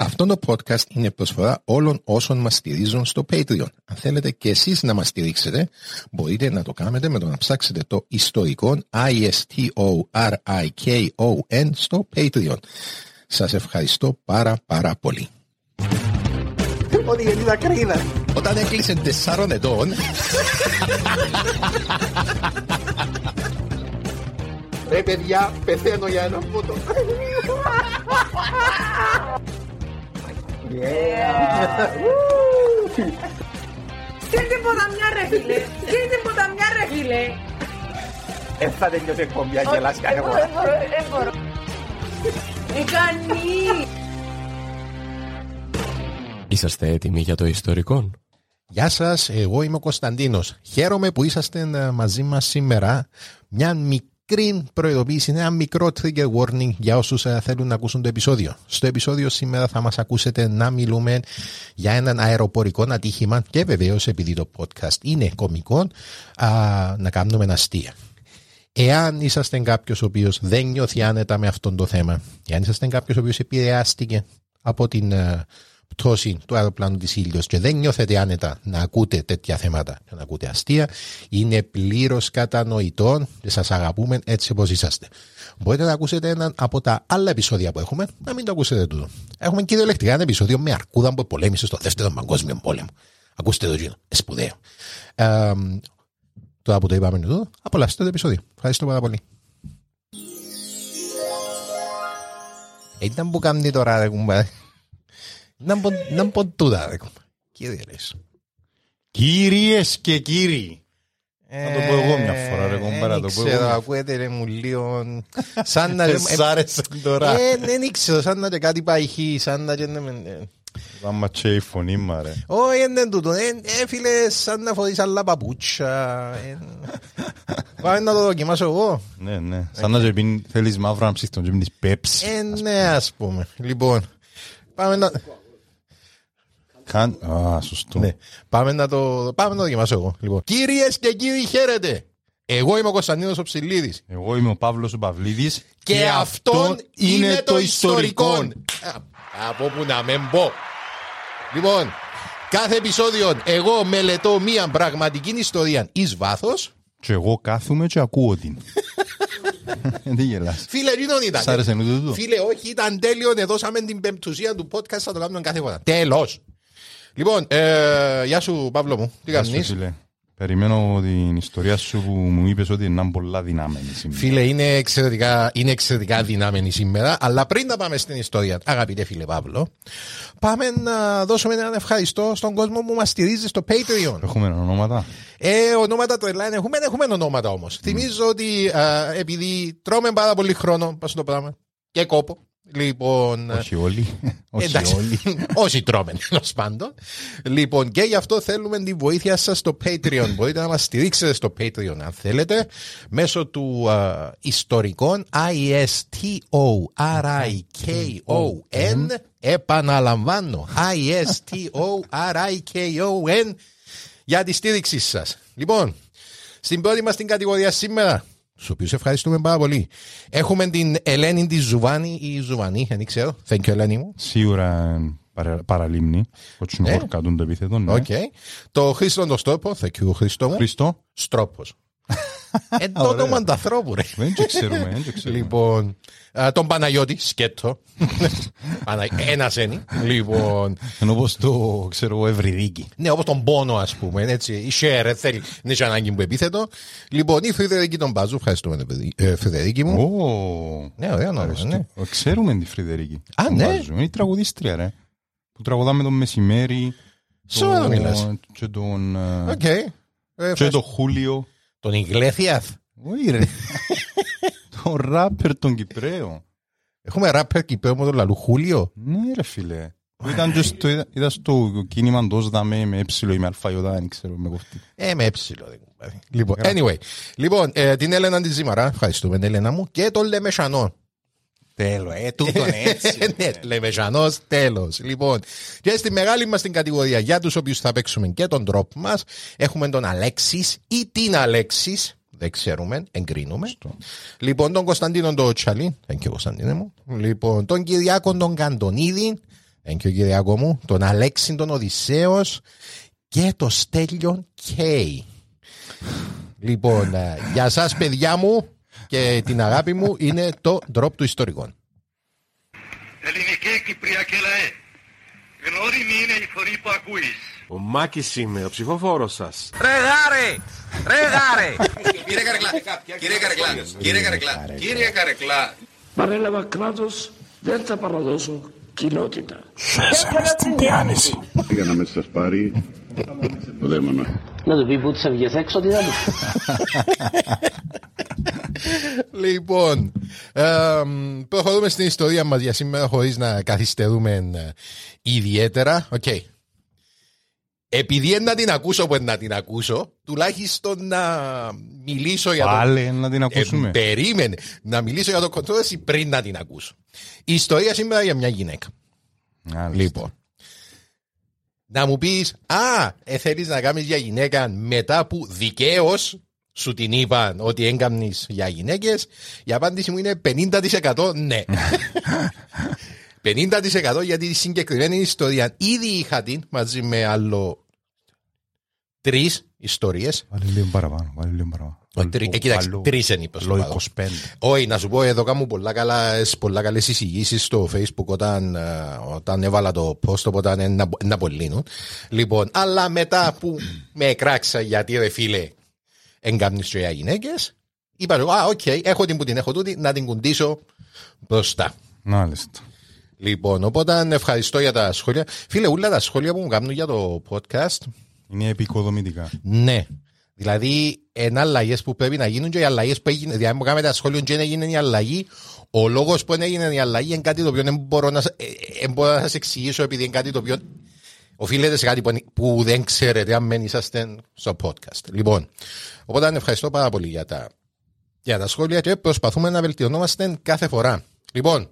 Αυτό το podcast είναι προσφορά όλων όσων μας στηρίζουν στο Patreon. Αν θέλετε και εσείς να μας στηρίξετε, μπορείτε να το κάνετε με το να ψάξετε το ιστορικό I-S-T-O-R-I-K-O-N στο Patreon. Σας ευχαριστώ πάρα πάρα πολύ. Ότι γιατί τα κρίνα. Όταν έκλεισε τεσσάρων ετών, Ρε παιδιά, πεθαίνω για ένα φώτο. Στείλτε ποταμιά ρε φίλε. Στείλτε ποταμιά ρε φίλε. Δεν θα τελειώσει η εκπομπή, αν γελάς κάθε Εγώ φορά. δεν μπορώ, δεν μπορώ. Ε, κάνει. Είσαστε έτοιμοι για το ιστορικό; Γεια σας, εγώ είμαι ο Κωνσταντίνος. Χαίρομαι που είσαστε ε, μαζί μας σήμερα. Μια μικρή προειδοποίηση, ένα μικρό trigger warning για όσους ε, θέλουν να ακούσουν το επεισόδιο. Στο επεισόδιο σήμερα θα μας ακούσετε να μιλούμε για έναν αεροπορικό ατύχημα και βεβαίως επειδή το podcast είναι κωμικό, α, να κάνουμε αστεία. Εάν είσαστε κάποιος ο οποίος δεν νιώθει άνετα με αυτό το θέμα, εάν είσαστε κάποιος ο οποίος επηρεάστηκε από την ε, πτώση του αεροπλάνου της ήλιος και δεν νιώθετε άνετα να ακούτε τέτοια θέματα και να ακούτε αστεία, είναι πλήρως κατανοητό και σας αγαπούμε έτσι όπως είσαστε. Μπορείτε να ακούσετε έναν από τα άλλα επεισόδια που έχουμε, να μην το ακούσετε τούτο. Έχουμε κυριολεκτικά ένα επεισόδιο με αρκούδα που πολέμησε στο δεύτερο παγκόσμιο πόλεμο. Ακούστε το γίνο, σπουδαίο. Ε, Τώρα που το είπαμε εδώ, απολαύστε το επεισόδιο. Ευχαριστώ πάρα πολύ. Ήταν που κάνει τώρα, ρε κουμπάρε. Να πω τούτα, ρε κουμπάρε. Κύριε λες. Κυρίες και κύριοι. Να το πω εγώ μια φορά, ρε κομπάρα, Δεν το πω ξέρω, εγώ μια ακούετε ρε μου λίγο... Σαν να... Σ' άρεσε τώρα. Ε, Δεν ξέρω, σαν να και κάτι πάει χει, σαν να και... ναι, ε. Άμα τσε η φωνή μα ρε. Όχι, δεν είναι τούτο. Ε, ε, φίλε, σαν να φορείς άλλα παπούτσια. ε. Πάμε να το δοκιμάσω εγώ. Ναι, ναι. Σαν να και πίνει- θέλεις μαύρο να ψήσεις τον και πίνεις πέψη. Ε, ναι, ας πούμε. Λοιπόν, πάμε να... Καν... Α, σωστό. Ναι. Πάμε να το, πάμε να το δοκιμάσω εγώ. Λοιπόν. Κυρίες και κύριοι, χαίρετε. Εγώ είμαι ο Κωνσταντίνος ο Ψηλίδης. Εγώ είμαι ο Παύλος ο Παυλίδης Και, αυτόν είναι το ιστορικό. Α, Από που να μην πω. Λοιπόν, κάθε επεισόδιο εγώ μελετώ μία πραγματική ιστορία εις βάθος. Και εγώ κάθομαι και ακούω την. Τι γελάς. Φίλε, δεν ήταν. Σ' άρεσε ούτε τούτο; Φίλε, όχι, ήταν τέλειο. Δώσαμε την πεμπτουσία του podcast, θα το κάνουμε κάθε φορά. Τέλος. Λοιπόν, ε, γεια σου Παύλο μου, τι Γεια σου, κάνεις; φίλε. Περιμένω την ιστορία σου που μου είπες ότι είναι πολλά δυνάμενη σήμερα. Φίλε, είναι εξαιρετικά, είναι εξαιρετικά δυνάμενη σήμερα. Αλλά πριν να πάμε στην ιστορία, αγαπητέ φίλε Παύλο, πάμε να δώσουμε έναν ευχαριστώ στον κόσμο που μας στηρίζει στο Patreon. Έχουμε ονόματα. Ε, ονόματα τρελά είναι. Έχουμε, έχουμε ονόματα όμως. Θυμίζω ότι α, επειδή τρώμε πάρα πολύ χρόνο, πας το πράγμα, και κόπο. Λοιπόν, Όχι όλοι. Όχι εντάξει, όλοι. όσοι τρώμε, τέλος πάντων. Λοιπόν, και γι' αυτό θέλουμε τη βοήθεια σας στο Patreon. Μπορείτε να μας στηρίξετε στο Patreon, αν θέλετε, μέσω του α, ιστορικών I-S-T-O-R-I-K-O-N. Επαναλαμβάνω, I-S-T-O-R-I-K-O-N για τη στήριξή σας. Λοιπόν, στην πρώτη μας την κατηγορία σήμερα, στου οποίους ευχαριστούμε πάρα πολύ, έχουμε την Ελένη τη Ζουβάνη ή Ζουβανή, δεν ξέρω. Thank you, Ελένη μου. Σίγουρα παρα- Παραλίμνι. Κότσινο Ναι. χορκά τον το επίθετο. ναι. Οκ. Το Χρήστο το Στόπο, thank you, Χρήστο μου. Χριστό. Στρόπος. Ε, το Ωραία. όνομα του ανθρώπου, ρε. Δεν το ξέρουμε, δεν το ξέρουμε. Λοιπόν, α, τον Παναγιώτη, σκέτο. Ένας είναι. Λοιπόν, Ενώ όπως το, ξέρω εγώ, Ευρυδίκη. ναι, όπως τον Bono, ας πούμε. Έτσι, η Cher θέλει, δεν έχει ανάγκη που επίθετο. Λοιπόν, η Φρυδερική τον Μπάζου, ευχαριστούμε, παιδί, ε, Φρυδερική μου. Ω, Ναι, ωραία όνομα, ευχαριστώ. ναι. Ε, Ξέρουμε τη Φρυδερική. Α, Τον ναι. βάζουμε. Είναι η τραγουδίστρια, ρε. Που τραγουδάμε το μεσημέρι. Σοβαρά το- μιλάς. Και τον... ε, Οκ. Ε, Και τον Χούλιο. Τον Ιγλέθιαθ. Όχι ρε. Το ράπερ τον Κυπρέο. Έχουμε ράπερ Κυπέο με τον Λαλού Χούλιο. Ναι ρε φίλε. Που Ήταν και στο, ήταν στο κίνημα ντός δαμέ με έψιλο ή με αλφαϊωτά, δεν ξέρω, με κοφτή. Ε, με έψιλο. δεν κουμπάρει. Λοιπόν, anyway. Λοιπόν, ε, την Έλενα τη Ζήμαρα, ευχαριστούμε την Έλενα μου, και τον Λεμεσανό. Τέλος, ε, τούτον έτσι. ναι, Λεμεσανό, τέλος. Λοιπόν, και στη μεγάλη μας την κατηγορία για τους οποίους θα παίξουμε και τον τρόπο μας, έχουμε τον Αλέξης ή την Αλέξης. Δεν ξέρουμε, εγκρίνουμε. Λοιπόν, τον Κωνσταντίνο τον Τσαλή. Thank you, Κωνσταντίνε μου. Λοιπόν, τον Κυριάκο τον Καντονίδη. Thank you, Κυριάκο μου. Τον Αλέξη τον Οδυσσέος. Και το Στέλιο Κέι. Λοιπόν, ε, για σας παιδιά μου και την αγάπη μου είναι το drop του ιστορικών. Ελληνική Κυπριακή λαέ. Γνώριμη είναι η φωνή που ακούεις. Ο Μάκης είμαι, ο ψηφοφόρος σας. Ρε γάρε! Ρε γάρε! Κύριε Καρεκλά, κύριε Καρεκλά, κύριε Καρεκλά, κύριε Καρεκλά. Παρέλαβα κράτος, δεν θα παραδώσω κοινότητα. Για να με σας πάρει το δαίμονα. Να του πει που τις έβγες έξω, τι θα του. Λοιπόν, εμ, προχωρούμε στην ιστορία μας για σήμερα χωρίς να καθυστερούμε ε, ιδιαίτερα. Οκ. Επειδή να την ακούσω που να την ακούσω, τουλάχιστον να μιλήσω για το... Πάλε να την ακούσουμε. Ε, περίμενε να μιλήσω για το controversy πριν να την ακούσω. Η ιστορία σήμερα για μια γυναίκα. Μάλιστα. Λοιπόν. Να μου πεις, Α, ε, θέλεις να κάνεις για γυναίκα μετά που δικαίως σου την είπαν ότι έγκαμνει για γυναίκες. Η απάντηση μου είναι 50% ναι. 50% γιατί η συγκεκριμένη ιστορία ήδη είχα την μαζί με άλλο τρεις ιστορίες. Βάλε λίγο παραπάνω, βάλε λίγο παραπάνω. Κοίταξε, Βάλω- τρεις είναι είπε. βάλω 25. Όχι, να σου πω εδώ κάμουν πολλά, καλά, πολλά καλές εισηγήσεις στο facebook όταν, ε, όταν έβαλα το post οπότε είναι να, να απολύνουν. Λοιπόν, αλλά μετά που με εκράξα γιατί ρε φίλε εγκάμνεις και για γυναίκες είπα εγώ, α, οκ, έχω την που την έχω τούτη, να την κουντήσω μπροστά. Μάλιστα. Λοιπόν, οπότε ευχαριστώ για τα σχόλια. Φίλε, όλα τα σχόλια που μου κάνουν για το podcast Είναι επικοδομητικά. ναι. Δηλαδή, είναι αλλαγές που πρέπει να γίνουν και οι αλλαγές που έγινε. Δηλαδή, αν μου κάνετε τα σχόλια και δεν έγινε η αλλαγή, ο λόγος που δεν έγινε η αλλαγή είναι κάτι το οποίο δεν μπορώ να, ε, ε, δεν μπορώ να σα εξηγήσω επειδή είναι κάτι το οποίο οφείλεται σε κάτι που, που δεν ξέρετε αν δεν είσαστε στο podcast. Λοιπόν, οπότε ευχαριστώ πάρα πολύ για τα, για τα σχόλια και προσπαθούμε να βελτιωνόμαστε κάθε φορά. Λοιπόν,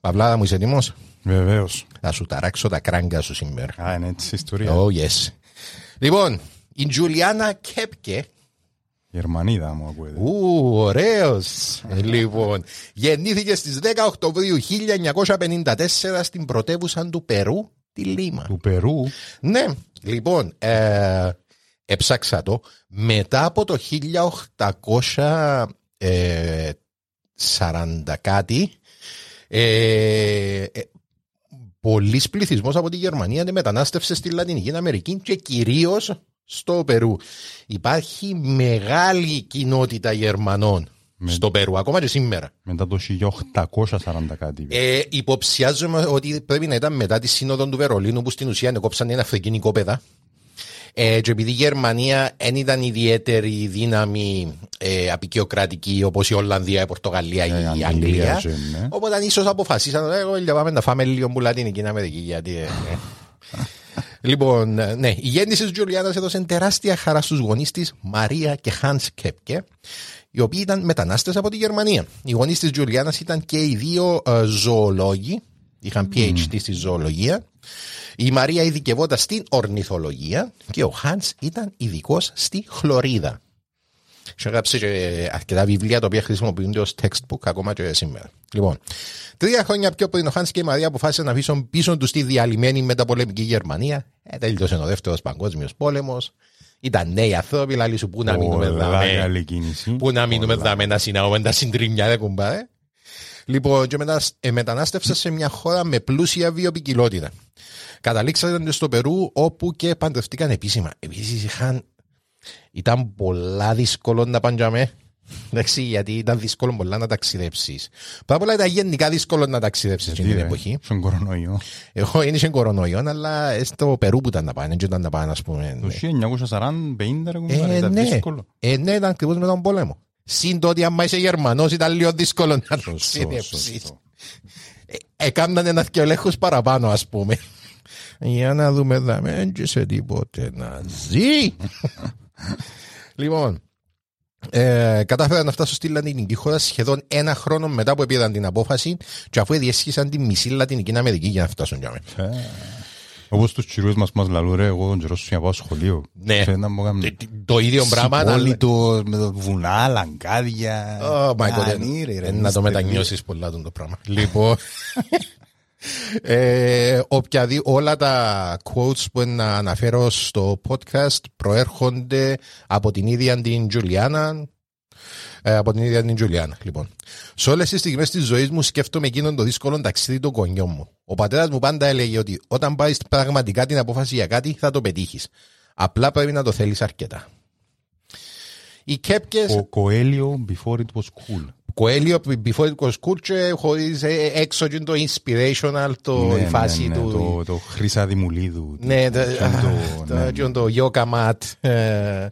Παυλάδα μου είσαι έτοιμος; Βεβαίως. Θα σου ταράξω τα κράγκα σου σήμερα. Α, είναι έτσι η ιστορία. Oh yes. Λοιπόν, η Τζουλιάνα Κέπκε Γερμανίδα μου ακούεται. Ου, ωραίος. λοιπόν, γεννήθηκε στις 10 Οκτωβρίου 1954 στην πρωτεύουσα του Περού, τη Λίμα. Του Περού. Ναι, λοιπόν, ε, έψαξα το. Μετά από το 1840 κάτι, ε, ε, πολλής πληθυσμός από τη Γερμανία μετανάστευσε στη Λατινική Αμερική και κυρίως στο Περού. Υπάρχει μεγάλη κοινότητα Γερμανών στο Περού, ακόμα και σήμερα. Μετά το 1840 κάτι. Ε, υποψιάζομαι ότι πρέπει να ήταν μετά τη σύνοδο του Βερολίνου που στην ουσία κόψαν ένα αφρικίνη κόπεδα. Ε, και επειδή η Γερμανία δεν ήταν ιδιαίτερη δύναμη ε, απεικιοκρατική όπως η Ολλανδία, η Πορτογαλία, Ε, η Αγγλία, Αγγλία, ζε, ναι. οπότε ίσως αποφασίσαν ότι εγώ για πάμε να φάμε λίγο που Λατινική Αμερική γιατί... ε, ε. λοιπόν, ε, ναι, η γέννηση της Τζουλιάνας έδωσε τεράστια χαρά στους γονείς της Μαρία και Χάνς Κέπκε οι οποίοι ήταν μετανάστες από τη Γερμανία. Οι γονείς της Τζουλιάνας ήταν και οι δύο ε, ζωολόγοι, είχαν PhD στη ζωολογία. Η Μαρία ειδικευόταν στην ορνηθολογία και ο Χάνς ήταν ειδικός στη χλωρίδα. Και έγραψε και αρκετά βιβλία τα οποία χρησιμοποιούνται ως textbook ακόμα και σήμερα. Λοιπόν, τρία χρόνια πιο πριν ο Χάνς και η Μαρία αποφάσισαν να αφήσουν πίσω τους τη διαλυμένη μεταπολεμική Γερμανία. Ε, τέλειωσε ο δεύτερος παγκόσμιος πόλεμος. Ήταν νέοι άνθρωποι, λαλή σου πού να μείνουμε Πολλά δάμε. καλή κίνηση. Πού να μείνουμε Πολλά. δάμε να συνάγουμε τα συντρίμια, δε κουμπά, Λοιπόν, και μετα, ε, μετανάστευσα σε μια χώρα με πλούσια βιοπικιλότητα. Καταλήξατε στο Περού, όπου και παντρευτήκαν επίσημα. Επίσης είχαν. Ήταν πολλά δύσκολο να παντζαμε. Εντάξει, γιατί ήταν δύσκολο πολλά να ταξιδέψεις. Πρώτα απ' όλα ήταν γενικά δύσκολο να ταξιδέψεις Γιατί, την ρε, εποχή. Στον κορονοϊό. Εγώ δεν είχε κορονοϊό, αλλά στο Περού που ήταν να πάνε, δεν ήταν να πάνε, ας πούμε. Το 1940-50 ρε κουμπάρε, Ε, ήταν ναι. δύσκολο. Ε, ναι, ήταν ακριβώς με τον πόλεμο. Συν το ότι άμα είσαι Γερμανός ήταν λίγο δύσκολο να το Σωστό, συνέψεις. σωστό. Έκαναν ένα και ελέγχους παραπάνω, ας πούμε. Για να δούμε, δάμε, δεν σε τίποτε να ζει. λοιπόν, ε, κατάφεραν να φτάσουν στη Λατινική χώρα σχεδόν ένα χρόνο μετά που πήραν την απόφαση και αφού διέσχισαν τη μισή Λατινική Αμερική για να φτάσουν για μένα. Όπως τους τσιρούς μας μας λαλούν ρε, εγώ τον καιρό σου για να πάω σχολείο. Ναι. Ξέρετε να μου κάνουν- Το ίδιο πράγμα. αλλά- Συμπόλυτο, με το βουνά, λαγκάδια. Oh my God, Ανήρε, ρε, ε, να μίστε, το μετανιώσεις πολλά τον το πράγμα. Λοιπόν. ε, οποιαδή, όλα τα quotes που να αναφέρω στο podcast προέρχονται από την ίδια την Τζουλιάνα. Ε, από την ίδια την Τζουλιάνα, λοιπόν. Σε όλες τις στιγμές της ζωής μου σκέφτομαι εκείνον το δύσκολο ταξίδι των γονιών μου. Ο πατέρας μου πάντα έλεγε ότι όταν πάρει πραγματικά την απόφαση για κάτι θα το πετύχεις. Απλά πρέπει να το θέλεις αρκετά. Οι κέπκες Ο Κοέλιο before it was cool. Κοέλιο, before it was cool και χωρίς ε, έξω και το inspirational, το, Ναι, η ναι, φάση ναι, του. Το, το Χρύσα Δημουλίδου. Ναι, το, Ποιον το- ναι, το, και το yoga mat. ε,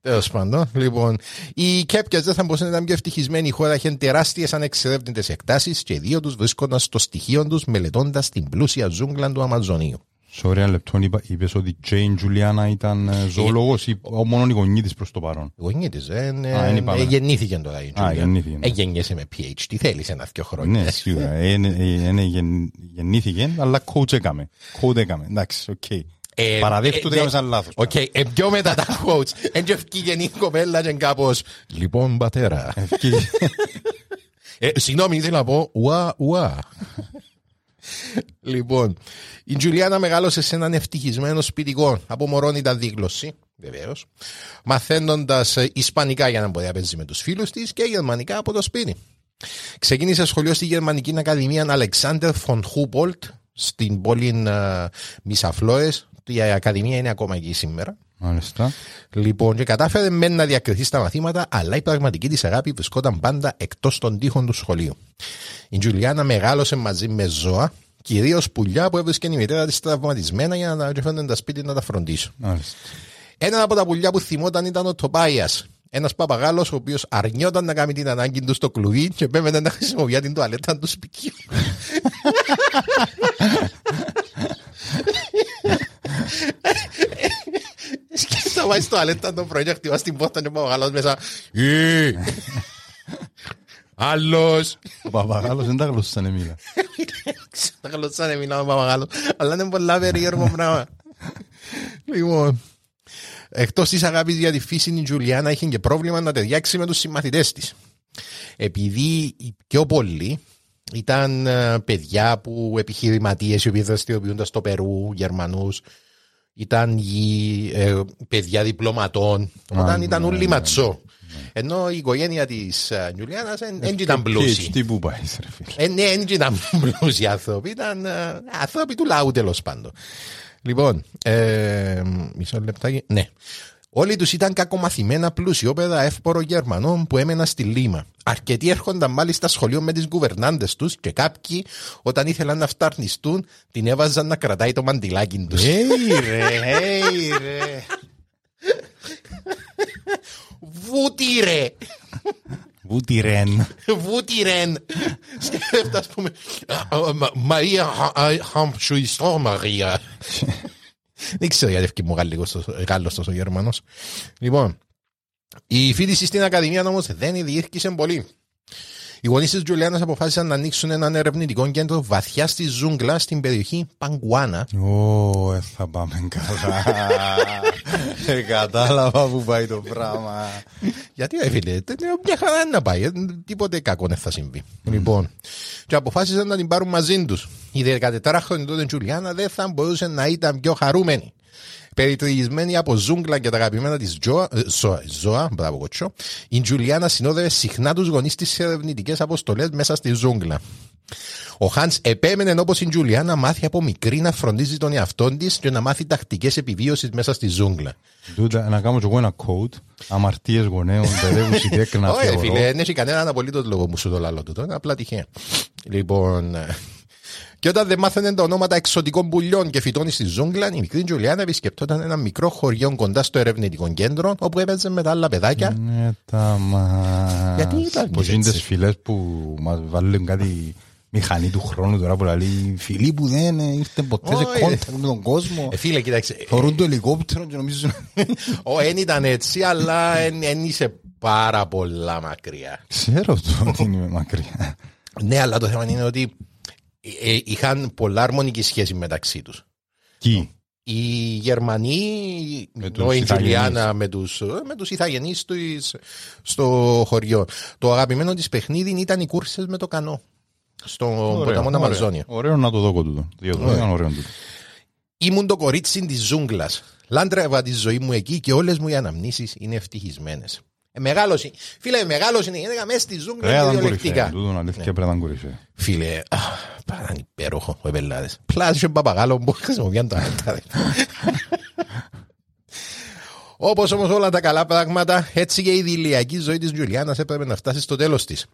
Τέλος πάντων, λοιπόν, οι Κέπκε δεν θα μπορούσαν να ήταν πιο ευτυχισμένοι. Η χώρα είχε τεράστιες ανεξερεύνητες εκτάσεις και οι δύο τους βρίσκονταν στο στοιχείο τους μελετώντας την πλούσια ζούγκλα του Αμαζονίου. Σε ωραία λεπτό είπα- είπες ότι η Τζέιν Τζουλιάνα ήταν ε, ζωολόγος ή ο- μόνο η γονή της προς το παρόν; Η γονή της Α, εν είπαμε. γεννήθηκε τώρα η Α, Τζούλια. γεννήθηκε. Ε, γεννιέσαι με PhD, θέλεις ένα-δυο χρόνια. Ναι, σίγουρα. Ε, είναι- ε, είναι γεν- Γεννήθηκε, αλλά coach έκαμε. Coach έκαμε. Εντάξει, οκ. Ε, Παραδέχτου ε, ότι έκαμε ναι. σαν λάθος. Οκ, ε, πιο μετά τα quotes. Εν και ευκήγε η κοπέλα και κάπως Λοιπόν πατέρα Ευκεί- ε, Συγγνώμη ήθελα να πω Ουα ουα Λοιπόν Η Τζουλιάνα μεγάλωσε σε έναν ευτυχισμένο σπιτικό Από μωρόν ήταν δίγλωση Βεβαίως. Μαθαίνοντας Ισπανικά για να μπορεί να παίζει με τους φίλους της και Γερμανικά από το σπίτι. Ξεκίνησε σχολείο στη Γερμανική Ακαδημία Αλεξάνδερ Φον Χούπολτ στην πόλη Μισαφλόες. Η Ακαδημία είναι ακόμα εκεί σήμερα. Μάλιστα. Λοιπόν, και κατάφερε μεν να διακριθεί στα μαθήματα, αλλά η πραγματική τη αγάπη βρισκόταν πάντα εκτό των τοίχων του σχολείου. Η Τζουλιάνα μεγάλωσε μαζί με ζώα, κυρίω πουλιά που έβρισκε η μητέρα τη τραυματισμένα για να τα φέρνουν τα σπίτι να τα φροντίσουν. Μάλιστα. Ένα από τα πουλιά που θυμόταν ήταν ο Τοπάια. Ένα παπαγάλο ο οποίο αρνιόταν να κάνει την ανάγκη του στο κλουβί και πέμενε να χρησιμοποιεί την τουαλέτα του σπιτιού. Σκέφτα πάει στο τουαλέτα το πρωί και χτυπάς την πόρτα και ο παπαγάλος μέσα. «Ε, Άλλος. Ο παπαγάλος δεν τα γλώσσανε μίλα. Τα γλωσσάνε μιλάω με παπαγάλος. Αλλά είναι πολλά περίεργο πράγμα. Λοιπόν, εκτός της αγάπης για τη φύση, η Τζουλιάνα είχε και πρόβλημα να ταιριάξει με τους συμμαθητές της. Επειδή οι πιο πολλοί ήταν ε, παιδιά που επιχειρηματίες οι οποίοι δραστηριοποιούνται στο Περού, Γερμανούς, ήταν οι, ε, παιδιά διπλωματών. Όταν ναι, ήταν ναι, όλοι ναι, ματσό. Ενώ η οικογένεια της Τζουλιάνα δεν ήταν πλούσιοι. Τι που πάει, ρε φίλε. Ε, ναι, δεν ήταν πλούσιοι άνθρωποι, ήταν ε, άνθρωποι του λαού τέλος πάντων. Λοιπόν, ε, μισό λεπτάκι. Ναι. Όλοι τους ήταν κακομαθημένα πλουσιόπεδα εύπορο Γερμανών που έμεναν στη Λίμα. Αρκετοί έρχονταν μάλιστα σχολείο με τις κουβερνάντε τους και κάποιοι, όταν ήθελαν να φταρνιστούν, την έβαζαν να κρατάει το μαντιλάκι τους. Hey ρε, hey ρε. Βούτυρε! Βούτυρεν. Βούτυρεν! Σκέφτα, ας πούμε. Μαρία Χαμψουιστό Μαρία. Δεν ξέρω γιατί έφυγε μου Γάλλος τόσο Γερμανός. Λοιπόν, η φοιτηση στην Ακαδημία όμως δεν διήρκησε πολύ. Οι γονείς της Τζουλιάνας αποφάσισαν να ανοίξουν έναν ερευνητικό κέντρο βαθιά στη ζούγκλα στην περιοχή Παγκουάνα. Ω, ε, θα πάμε καλά. Ε, Κατάλαβα που πάει το πράγμα. Γιατί ρε φίλε, τε- τε- μια χαρά είναι να πάει, ε, τίποτε κακό δεν θα συμβεί. Λοιπόν, και αποφάσισαν να την πάρουν μαζί τους. Η 14χρονη τότε Τζουλιάνα δεν θα μπορούσε να ήταν πιο χαρούμενη. Περιτριγισμένη από ζούγκλα και τα αγαπημένα της ζώα, ε, ζώα, ζώα, μπράβο κοτσό, η Τζουλιάνα συνόδευε συχνά τους γονείς της σε ερευνητικές αποστολές μέσα στη ζούγκλα. Ο Χάνς επέμενε όπως η Τζουλιάνα να μάθει από μικρή να φροντίζει τον εαυτό της και να μάθει τακτικές επιβίωση μέσα στη ζούγκλα. Τούτα, να κάνω και εγώ ένα quote. Αμαρτίες γονέων, παιδεύουση τέκνα Όχι, ρε θεωρώ. φίλε, δεν έχει κανέναν απολύτως λόγο που σου το λαλό του. Είναι απλά τυχαία. Λοιπόν. Ε, Και όταν δεν μάθαινε τα ονόματα εξωτικών πουλιών και φυτών στη ζούγκλα, η μικρή Τζουλιάνα επισκεπτόταν ένα μικρό χωριό κοντά στο ερευνητικό κέντρο, όπου έπαιζε με τα άλλα παιδάκια. Ναι, τα μας. Γιατί ήταν Πως είναι έτσι; τις φυλές που μας βάλουν κάτι μηχανή του χρόνου τώρα που λέει Φίλοι που δεν ήρθε ποτέ σε Όχι, contact με τον κόσμο. Ε, φίλε, κοίταξε. Θωρούν το ελικόπτερο και νομίζουν. Ω, δεν ήταν έτσι, αλλά δεν είσαι πάρα πολλά μακριά. Ξέρω το ότι είναι μακριά. Ναι, αλλά το θέμα είναι ότι ε, ε, είχαν πολλά αρμονική σχέση μεταξύ τους. Τι. Οι Γερμανοί, Με ενώ τους η Ιθαγενείς. Τζουλιάνα με τους, με τους Ιθαγενείς τους στο χωριό. Το αγαπημένο της παιχνίδι ήταν οι κούρσες με το κανό. Στο ποταμό ωραίο. Αμαζόνια. Ωραίο να το δω τούτο. Διότι Ωραία. ήταν ωραίο τούτο. Ήμουν το κορίτσι της ζούγκλας. Λάντρευα τη ζωή μου εκεί και όλες μου οι αναμνήσεις είναι ευτυχισμένες. Ε, μεγάλος είναι. Φίλε, μεγάλος είναι. Είναι μέσα στη ζούγκλα Πρέπει να και ήταν κορυφαία. διολεκτικά. Τούτο αλήθεια πρέπει να ήταν κορυφαία. Φίλε, α, πάρα να είναι υπέροχο ο πελάτες. Πλάς είχε παπαγάλο που χρησιμοποιούν τα άλτα. Όπως όμως όλα τα καλά πράγματα, έτσι και η δηλιακή ζωή της Τζουλιάνας έπρεπε να φτάσει στο τέλος της.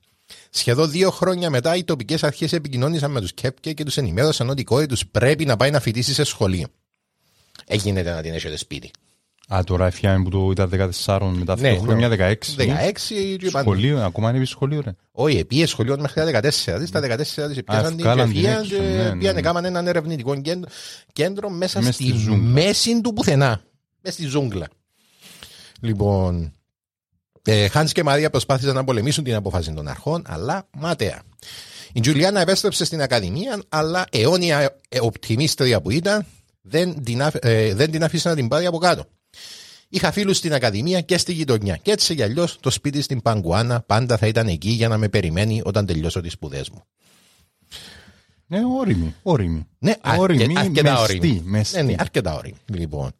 Σχεδόν δύο χρόνια μετά, οι τοπικές αρχές επικοινώνησαν με τους Κέπκε και τους ενημέρωσαν ότι η κόρη τους πρέπει να πάει να φοιτήσει σε σχολείο. Έγινε να την έχετε σπίτι. Α, τώρα έφυγαμε που το ήταν 14 μετά Ναι, αυτό το χρόνια ναι. 16. 16 και είπαν- Σχολείο, ακόμα είναι σχολείο ρε. Όχι, πήγε σχολείο μέχρι τα 14. Δηλαδή, στα 14 τη πιάσαν την ευκάλαν την κεφία έξω, και ναι, ναι, πήγανε ναι. κάμαν έναν ερευνητικό κέντρο, κέντρο μέσα Μες στη, στη ζούγκλα. μέση του πουθενά. Μέσα στη ζούγκλα. Λοιπόν, ε, Χάνς και Μαρία προσπάθησαν να πολεμήσουν την απόφαση των αρχών, αλλά μάταια. Η Τζουλιάνα επέστρεψε στην Ακαδημία, αλλά αιώνια ε, οπτιμίστρια που ήταν, δεν την, άφ- ε, δεν την άφησε να την πάρει από κάτω. Είχα φίλους στην Ακαδημία και στη γειτονιά. Και έτσι κι αλλιώς το σπίτι στην Παγκουάνα πάντα θα ήταν εκεί για να με περιμένει όταν τελειώσω τις σπουδές μου. Ναι, όρημη. Όρημη. Ναι, όρημη, αρκε- αρκετά μεστή, όρημη. μεστή. Ναι, ναι, αρκετά όρημη. Λοιπόν.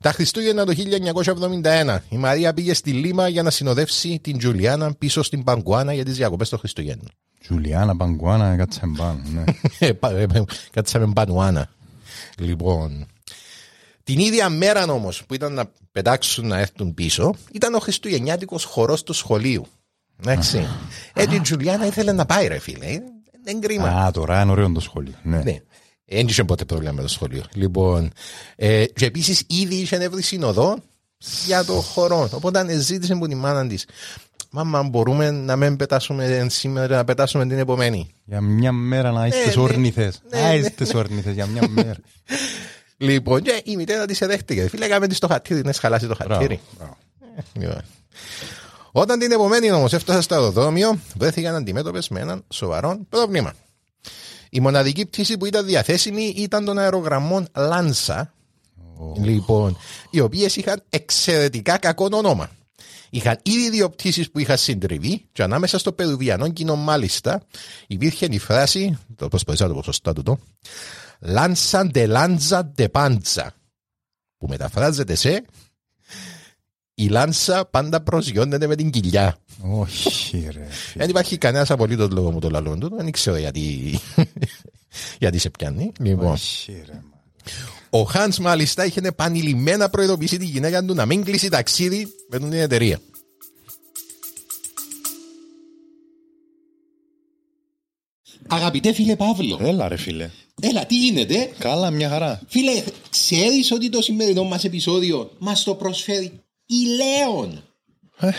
Τα Χριστούγεννα το 1971 η Μαρία πήγε στη Λίμα για να συνοδεύσει την Τζουλιάνα πίσω στην Παγκουάνα για τις διακοπές των Χριστουγέννων. Τζουλιάνα, Παγκουάνα, κάτσε πάνω. Ναι. Ε, πα- ε, Κάτσαμε Πανουάνα. Λοιπόν. Την ίδια μέρα όμως που ήταν να πετάξουν να έρθουν πίσω, ήταν ο Χριστουγεννιάτικος χορός του σχολείου. Εντάξει. Έτσι η Τζουλιάνα ήθελε να πάει, ρε φίλε. Ε, Δεν κρίμα. Α, τώρα είναι ωραίο το σχολείο. Ναι. Ναι. Δεν είχε ποτέ πρόβλημα με το σχολείο. Λοιπόν, ε, και επίσης ήδη είχε βρει συνοδό για το χορό. Οπότε ζήτησε από τη μάνα της. Μάμα, μπορούμε να μην πετάσουμε σήμερα, να πετάσουμε την επομένη. Για μια μέρα να είστε ναι. όρνηθες. Ναι, Α, ναι. είστε όρνηθες για μια μέρα. Λοιπόν, και η μητέρα της εδέχτηκε. Φίλε, έκαμε της στο χατήρι, να χαλάσει το χατήρι. Μπράβο. Λοιπόν. Όταν την επομένη όμως έφτασε στο αεροδρόμιο, βρέθηκαν αντιμέτωπες με έναν σοβαρό πρόβλημα. Η μοναδική πτήση που ήταν διαθέσιμη ήταν των αερογραμμών Λάνσα, λοιπόν, οι οποίες είχαν εξαιρετικά κακό όνομα. Είχαν ήδη δύο πτήσεις που είχαν συντριβεί, και ανάμεσα στο Περουβιανό κοινό, μάλιστα, υπήρχε η φράση, το προσπαθήσα το ποσοστά του το, Λάνσα ντε λάντζα ντε πάντζα, που μεταφράζεται σε η λάνσα πάντα προσγειώνεται με την κοιλιά. Όχι ρε. Δεν υπάρχει κανένας απολύτως λόγο μου το λαλόν του. Δεν ξέρω γιατί, γιατί σε πιάνει. Λοιπόν, Όχι ρε. μα. ο Χάνς μάλιστα είχε επανειλημμένα προειδοποιήσει τη γυναίκα του να μην κλείσει ταξίδι με την εταιρεία. Αγαπητέ φίλε Παύλο, Έλα ρε φίλε. Έλα τι γίνεται; Καλά μια χαρά. Φίλε, ξέρεις ότι το σημερινό μας επεισόδιο μας το προσφέρει η Λέων; Ε,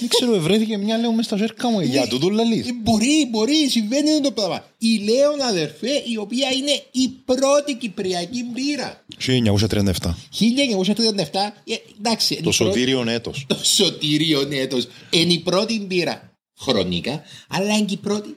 Δεν ξέρω, βρέθηκε μια λέω μες στα ζέρκα μου. Για τούτο λαλείς. Ε, Μπορεί, μπορεί, συμβαίνει αυτό το πράγμα. Η Λέων αδερφέ, η οποία είναι η πρώτη κυπριακή μπύρα. 1937. 1937, ε, εντάξει. είναι Το η πρώτη- σωτήριον έτος. Το σωτήριο έτος. Είναι η πρώτη μπύρα χρονικά, αλλά είναι και η πρώτη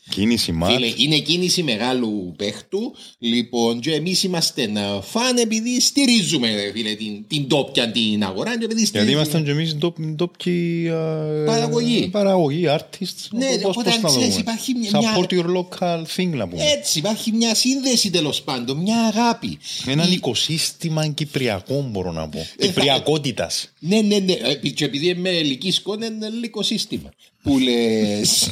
Κίνηση μάτ. Φίλε, είναι κίνηση μεγάλου παίχτου. Λοιπόν, και εμείς είμαστε να φαν επειδή στηρίζουμε ρε, φίλε, την, την τόπια την αγορά. Και επειδή Γιατί στηρίζουμε... ήμασταν και εμείς ντόπιοι ε, Παραγωγή. Παραγωγή, artists. Ναι, Πώς- οπότε πώς να το ξέρεις, πούμε. υπάρχει μια- Ε, Support your local thing να πούμε. Έτσι, υπάρχει μια σύνδεση τέλος πάντων, μια αγάπη. Έναν Η- οικοσύστημα κυπριακό μπορώ να πω. Ε, θα- Κυπριακότητας. Ναι, ναι, ναι. Ε, Και επειδή είμαι ελική σκόνη, είναι λίγο σύστημα. Που λες.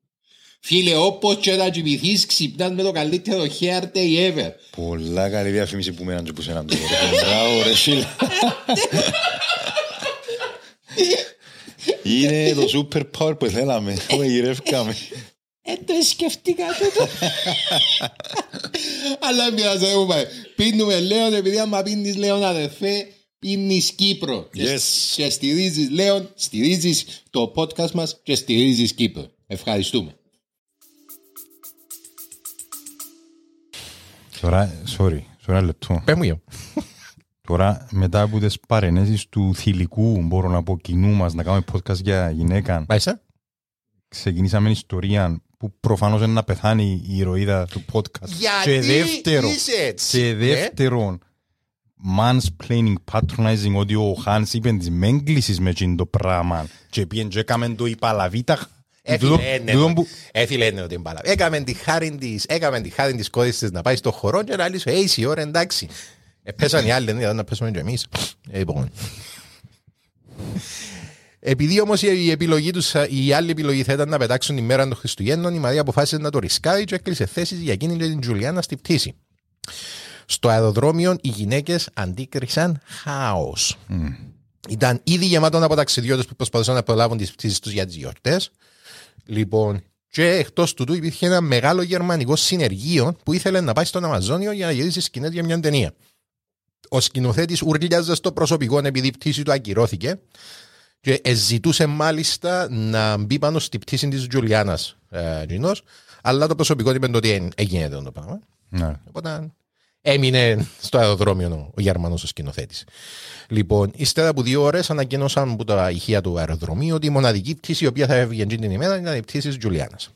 Φίλε, όπως και να κοιμηθείς ξυπνάς με το καλύτερο hair day ever. Πολλά καλή διαφήμιση που μέναν και που σέναν τώρα. Μπράβο ρε φίλε. Είναι το super power που θέλαμε. Το γυρεύκαμε. Ε, το σκεφτήκα τούτο. Αλλά πειράζει, δεν μου πάει. Πίνουμε Λέον, επειδή άμα πίνεις Λέον αδερφέ, πίνεις Κύπρο. Και- Yes. Και στηρίζεις Λέον, στηρίζεις το podcast μας και στηρίζεις Κύπρο. Ευχαριστούμε. Τώρα, sorry, sorry ένα λεπτό. Πες μου γιο. Τώρα, μετά από τις παρενέσεις του θηλυκού, μπορώ να πω, κοινού μας, να κάνουμε podcast για γυναίκα, Μάλιστα. ξεκινήσαμε ιστορία που προφανώς είναι να πεθάνει η ηρωίδα του podcast. Γιατί και δεύτερο, είσαι έτσι, και ε; δεύτερον, mansplaining, patronizing, ότι ο Χάνς είπε της μέγκλησης με εκείνο το πράγμα και πήγαινε και έκαμε το υπαλαβίτα. Έφυλε, Τούτο- ε, ναι, τούτο ναι. που- Έφυλε, ναι, ότι μπάλα. Έκαμε τη χάρη της, έκαμε τη χάρη της κόρης της να πάει στο χορό και να λέει σου, «Ε, η ώρα, εντάξει. Ε, πέσαν οι άλλοι, ναι, να πέσουμε και εμείς. Ε, λοιπόν. Επειδή όμως η επιλογή τους, η άλλη επιλογή θα ήταν να πετάξουν τη μέρα των Χριστουγέννων, η Μαρία αποφάσισε να το ρισκάρει και έκλεισε θέσεις για εκείνη και την Τζουλιάνα στη πτήση. Στο αεροδρόμιο οι γυναίκες αντίκρισαν χάος. Ήταν ήδη γεμάτο από ταξιδιώτες που προσπαθούσαν να προλάβουν τις πτήσεις τους για τις γιορτές. Λοιπόν, και εκτός τούτου υπήρχε ένα μεγάλο γερμανικό συνεργείο που ήθελε να πάει στον Αμαζόνιο για να γυρίσει σκηνές για μια ταινία. Ο σκηνοθέτης ούρλιαζε στο προσωπικό επειδή η πτήση του ακυρώθηκε και ζητούσε μάλιστα να μπει πάνω στη πτήση της Τζουλιάνας ε, Τζινός, αλλά το προσωπικό είπε ότι δεν έγινε το πράγμα. Ναι. Οπότε έμεινε στο αεροδρόμιο ο, ο Γερμανός ο σκηνοθέτης. Λοιπόν, ύστερα από δύο ώρες ανακοίνωσαν από τα ηχεία του αεροδρομίου ότι η μοναδική πτήση η οποία θα έβγαινε εκείνη την ημέρα ήταν η πτήση της Τζουλιάνας.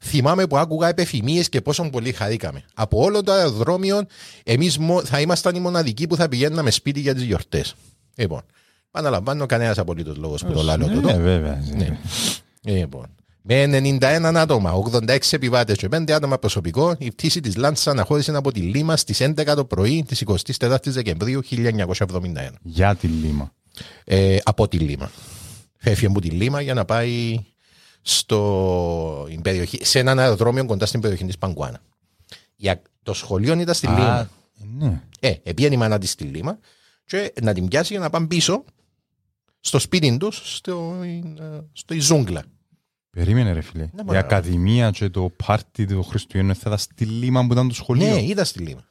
Θυμάμαι που άκουγα επεφημίε και πόσο πολύ χαρήκαμε. Από όλο το αεροδρόμιο, εμείς θα ήμασταν οι μοναδικοί που θα πηγαίναμε σπίτι για τις γιορτές. Λοιπόν, επαναλαμβάνω, κανένας απολύτως λόγος που το λέω Ναι, τούτο. βέβαια. Ναι. Λοιπόν, με 91 άτομα, 86 επιβάτες και 5 άτομα προσωπικό, η πτήση της Λάντσα αναχώρησε από τη Λίμα στις 11 το πρωί της 24η Δεκεμβρίου 1971. Για τη Λίμα. Ε, από τη Λίμα. Φεύγει από τη Λίμα για να πάει στο, η περιοχή, σε έναν αεροδρόμιο κοντά στην περιοχή της Παγκουάνα. Για, το σχολείο ήταν στη Α, Λίμα. Ναι. Ε, επήγαινε η μάνα της στη Λίμα και να την πιάσει για να πάνε πίσω στο σπίτι τους, στο, ε, στο η ζούγκλα. Περίμενε ρε φίλε. Ναι, Η μωρέ. Ακαδημία και το πάρτι του Χριστουγέννου θα ήταν στη Λίμα που ήταν το σχολείο. Ναι, ήταν στη Λίμα. Α,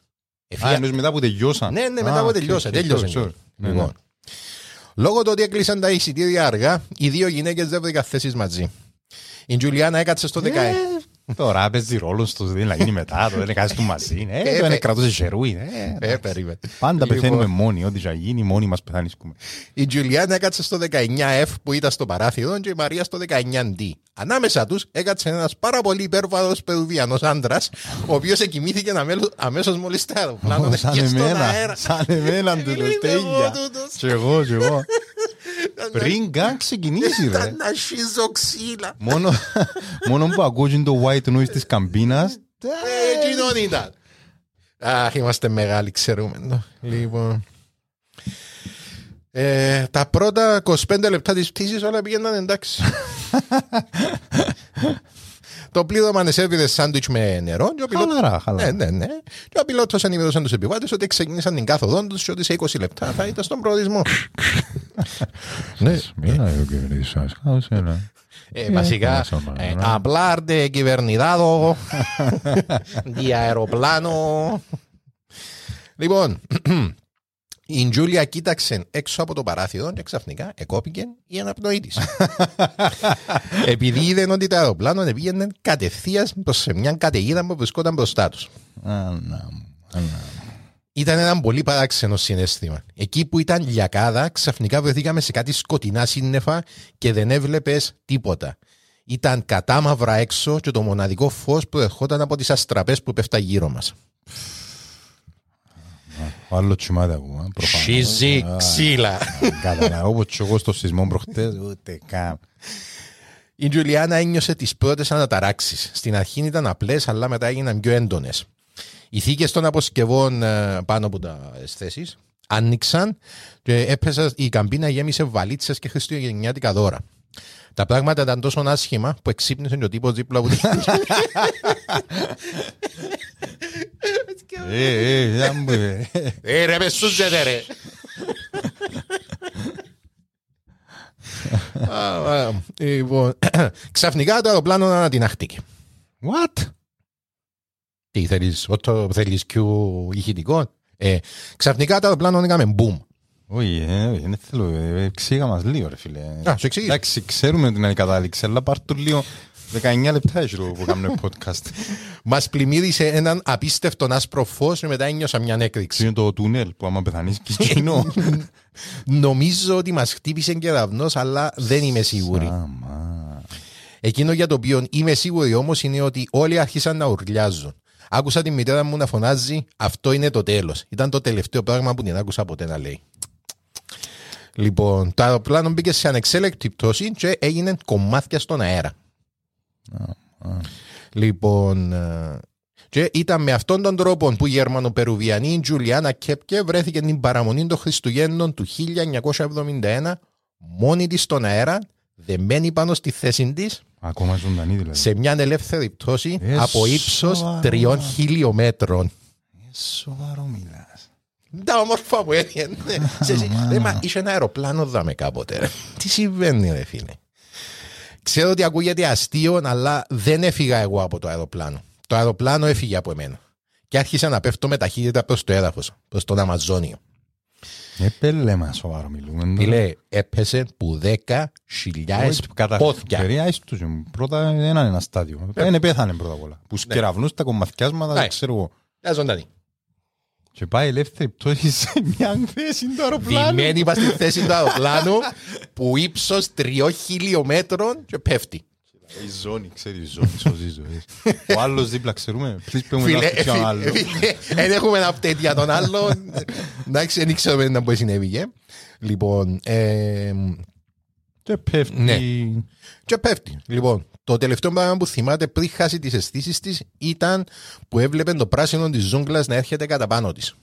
Εφία- εννοείς μετά που τελειώσαν. Ναι, ναι, μετά Α, από οκ, τελειώσα. οκ, Τέλειωσε. sorry, sorry. Ναι, Λοιπόν, ναι. Λόγω του ότι έκλεισαν τα εισιτήρια αργά, οι δύο γυναίκες δεν βρήκαν θέσεις μαζί. Η Τζουλιάνα έκατσε στο 10. Τώρα παίζει ρόλος στο τι να γίνει μετά, το δεν κάνει του μαζί. Ε, Ε, ε, το είναι ε, κρατούσε σερούι. ε, Ε, περίμενε. Πάντα Λοιπόν, πεθαίνουμε μόνοι, ό,τι θα γίνει, μόνοι μας πεθάνουμε. Η Τζουλιάνα έκατσε στο 19F που ήταν στο παράθυρο και η Μαρία στο 19D. Ανάμεσα τους έκατσε ένας πάρα πολύ υπέρβαρο Περουβιανό άντρας, ο οποίος εκοιμήθηκε αμέσως μόλις το αεροπλάνο Σαν και στον εμένα, αέρα. σαν εμένα του Είμαι εγώ τέλεια. τούτος. Κι εγώ, κι εγώ. Πριν καν ξεκινήσει ρε. Ήταν να σχίζω ξύλα. Μόνο, μόνο που ακούω και το white noise της καμπίνας. Ε, Εκείνον ήταν. Αχ, είμαστε μεγάλοι, ξέρουμε. το. Λοιπόν. Ε, τα πρώτα 25 λεπτά της πτήσης όλα πήγαιναν εντάξει. Το πλήρωμα ανεσέβηδε σάντουιτς με νερό. Και ο πιλότος- Χαλαρά, χαλαρά. Ναι, ναι, ναι. Και ο πιλότος ενημερώσαν τους επιβάτες ότι ξεκίνησαν την κάθοδό τους και ότι σε 20 λεπτά θα ήταν στον προορισμό. ναι, Μίλα, ο κυβερνήτης σας. Καλώς έλα. ε, βασικά, ε, hablar de κυβερνητάδο, de αεροπλάνο. Λοιπόν, η Τζούλια κοίταξε έξω από το παράθυρο και ξαφνικά εκόπηκε η αναπνοή της. Επειδή είδε ότι το αεροπλάνο πήγαινε κατευθείαν προς σε μια καταιγίδα που βρισκόταν μπροστά τους. Ήταν ένα πολύ παράξενο συνέστημα. Εκεί που ήταν λιακάδα, ξαφνικά βρεθήκαμε σε κάτι σκοτεινά σύννεφα και δεν έβλεπες τίποτα. Ήταν κατάμαυρα έξω και το μοναδικό φως που ερχόταν από τις αστραπές που πέφτα γύρω μας. Ο άλλο τσιμάται ακόμα. προφανώς. Σιζί Α, ξύλα. Κατάλαβα, όπως και εγώ στο σεισμό προχτές, ούτε καν. Η Τζουλιάνα ένιωσε τις πρώτες αναταράξεις. Στην αρχή ήταν απλές, αλλά μετά έγιναν πιο έντονες. Οι θήκες των αποσκευών ε, πάνω από τα θέσεις άνοιξαν και έπεσε η καμπίνα γέμισε βαλίτσες και χριστουγεννιάτικα δώρα. Τα πράγματα ήταν τόσο άσχημα που εξύπνησε και ο τύπος δίπλα από την. Ε, ε, δεν μου, ε. Ε, ρε, μεσούζετε, ρε. Α, α, Λοιπόν, ξαφνικά το αεροπλάνο ανατινάχτηκε. What? Τι θέλεις, ό,τι θέλεις πιο ηχητικό; Ε, ξαφνικά το αεροπλάνο έκαμε boom. Όχι, ε, όχι, δεν θέλω. ε, Εξήγα μας λίγο, ρε φίλε. Α, σου εξηγήσω. Εντάξει, ξέρουμε την είναι η κατάληξη, αλλά πάρ' το λίγο 19 λεπτά έχεις το που κάνουμε podcast. Μας πλημμύρισε έναν απίστευτο άσπρο φως και μετά ένιωσα μια έκρηξη. Είναι το τούνελ που άμα πεθανείς και κοινό. Νομίζω ότι μας χτύπησε κεραυνός, αλλά δεν είμαι σίγουρη. Άμα. Εκείνο για το οποίο είμαι σίγουρη όμως είναι ότι όλοι άρχισαν να ουρλιάζουν. Άκουσα τη μητέρα μου να φωνάζει Αυτό είναι το τέλος. Ήταν το τελευταίο πράγμα που την άκουσα ποτέ να λέει. Λοιπόν, το αεροπλάνο μπήκε σε ανεξέλεκτη πτώση και έγινε κομμάτια στον αέρα. Λοιπόν, ε, και ήταν με αυτόν τον τρόπο που η Γερμανοπερουβιανή Τζουλιάνα Κέπκε βρέθηκε την παραμονή των Χριστουγέννων του 1971 μόνη της στον αέρα, δεμένη πάνω στη θέση της Ακόμα ζωντανή δηλαδή. σε μια ελεύθερη πτώση Ε, από ύψος σοβαρά. τριών χιλιόμετρων. Σοβαρό μιλάς. Τα όμορφα που έγινε. Ρε, μα είσαι ένα αεροπλάνο δάμε κάποτε. ρε. Τι συμβαίνει ρε φίλε; Ξέρω ότι ακούγεται αστείο, αλλά δεν έφυγα εγώ από το αεροπλάνο. Το αεροπλάνο έφυγε από εμένα. Και άρχισα να πέφτω με ταχύτητα προς το έδαφος, προς τον Αμαζόνιο. Ε, πέλε μας σοβαρό μιλούμε. Τι λέει, έπεσε που 10 χιλιάδες πόδια. Περιάεις τους. Πρώτα δεν είναι ένα στάδιο. Είναι πέθανε πρώτα απ' όλα. Που σκεραυνούς τα κομμαθιάσματα, Ναι. δεν ξέρω εγώ. Μια ζωντανή. Και πάει ελεύθερη πτώση σε μια θέση του αεροπλάνου. Διμένη είπα στη θέση του αεροπλάνου που ύψος τριών χιλιόμετρων και πέφτει. Η ζώνη, ξέρεις, η ζώνη, σώζει ζωή. Ο άλλος δίπλα ξέρουμε. Πλείς πούμε Φίλε, να χτυπήσει ο φίλε, άλλος. φίλε, δεν έχουμε ένα update για τον άλλο. Εντάξει, δεν ξέρουμε να μπορεί συνέβη. Λοιπόν, ε, Και πέφτει. Ναι. και πέφτει. Λοιπόν, το τελευταίο πράγμα που θυμάται πριν χάσει τις αισθήσεις της ήταν που έβλεπε το πράσινο της ζούγκλας να έρχεται κατά πάνω της.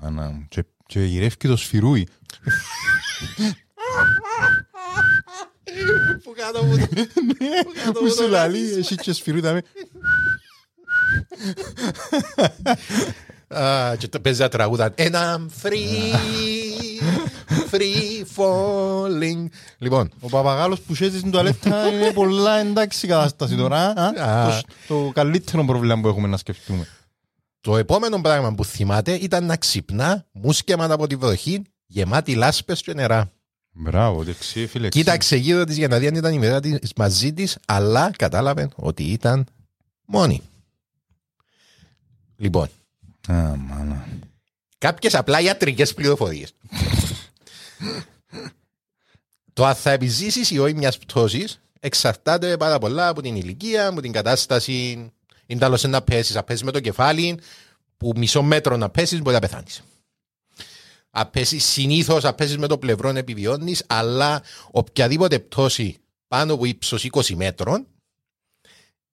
Άνα μου. Και- Και γυρεύει το σφυρούι. Που κάτω μου. Που σου λαλεί, εσύ και σφυρούι τα με. Α, Και το παίζει τα τραγούδα. And I'm free, free falling. Λοιπόν, Ο παπαγάλος που σέζει στην τουαλέτα είναι πολλά εντάξει κατάσταση τώρα. α; Α. Το- Το καλύτερο πρόβλημα που έχουμε να σκεφτούμε. το επόμενο πράγμα που θυμάται ήταν να ξυπνά μουσκεμα από τη βροχή, γεμάτη λάσπες και νερά. Μπράβο, δεξί φίλε. Κοίταξε γύρω της για να δει αν ήταν η μητέρα της μαζί της, αλλά κατάλαβε ότι ήταν μόνη. Λοιπόν, Α, μάνα. κάποιες απλά ιατρικές πληροφορίες. Το αν θα επιζήσεις ή όχι μιας πτώσης εξαρτάται πάρα πολλά από την ηλικία, από την κατάσταση. Είναι άλλο να πέσεις, να πέσεις με το κεφάλι, που μισό μέτρο να πέσεις μπορεί να πεθάνεις. Αν πέσεις συνήθως, αν πέσεις με το πλευρό επιβιώνεις, αλλά οποιαδήποτε πτώση πάνω από ύψος 20 μέτρων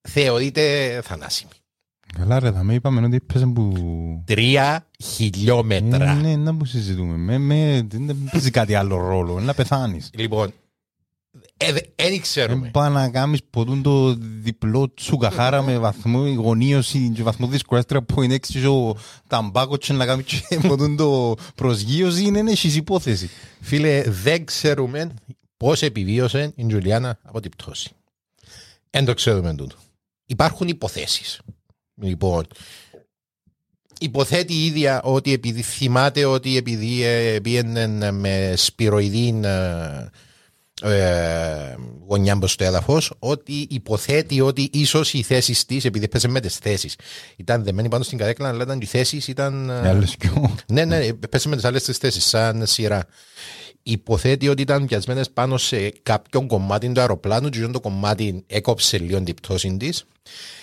θεωρείται θανάσιμη. Καλά ρε, θα με είπαμε ότι έπαιζε που... Τρία χιλιόμετρα. Ε, Ναι, να που συζητούμε. Με, με, δεν παίζει κάτι άλλο ρόλο. Να πεθάνεις. Λοιπόν, δεν ξέρουμε. Δεν πάει να κάνεις ποτούν το διπλό τσουκαχάρα με βαθμό γωνίωση και βαθμό δυσκολέστρα που είναι έξω και ο ταμπάκο και να κάνεις και ποτούν το προσγείωση είναι έχεις υπόθεση. Φίλε, δεν ξέρουμε πώς επιβίωσε η Τζουλιάνα από την πτώση. Δεν το ξέρουμε τούτο. Υπάρχουν υποθέσεις. Λοιπόν, υποθέτει η ίδια ότι επειδή θυμάται ότι επειδή ε, πήγαινε με σπυροειδή ε, ε, γωνιά μπρος στο έδαφος, ότι υποθέτει ότι ίσως οι θέσεις της, επειδή πέσε με τις θέσεις, ήταν δεμένη πάνω στην καρέκλα, αλλά ήταν οι θέσεις ήταν. ε, Οι άλλες πιο. ναι, ναι, πέσε με τις άλλες τρει θέσεις, σαν σειρά. Υποθέτει ότι ήταν πιασμένες πάνω σε κάποιον κομμάτι του αεροπλάνου, και το κομμάτι έκοψε λίγο την πτώση της.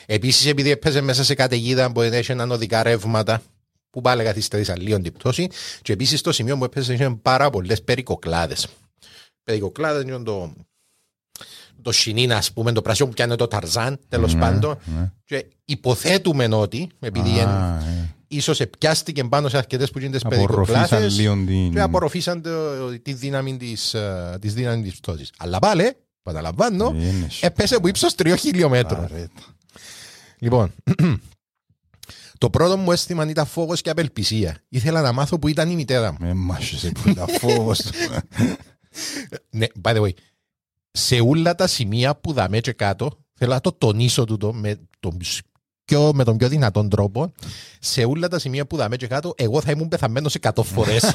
Επίσης, επειδή έπαιζε μέσα σε καταιγίδα, μπορεί να έχει ανωδικά ρεύματα που πάλι καθυστερήσαν λίγο την πτώση. Και επίσης, στο σημείο που έπαιζε είχε πάρα πολλές περικοκλάδες. Περικοκλάδες είναι το, το σινίν, ας πούμε, το πράσινο που πιάνει το ταρζάν, τέλος Ναι, πάντων. ναι. Και υποθέτουμε ότι, επειδή Α, εν- ε. Ίσως επιάστηκε πάνω σε αρκετές που γίνονται Απορροφήσαν περικοκλάδες λίγο την- και απορροφήσαν το- τη δύναμη της, ε, της δύναμης της πτώσης. Αλλά πάλι, παραλαμβάνω, Είναι έπεσε από ύψος τριών χιλιόμετρων. Λοιπόν, το πρώτο μου αίσθημα ήταν φόβος και απελπισία. Ήθελα να μάθω που ήταν η μητέρα μου. Με μάσησε που ήταν φόβος. Ναι, by the way, σε όλα τα σημεία που δαμέ και κάτω, θέλω να το τονίσω τούτο με τον πιο, με τον πιο δυνατόν τρόπο, σε όλα τα σημεία που δαμέ και κάτω, εγώ θα ήμουν πεθαμένος 100 φορές.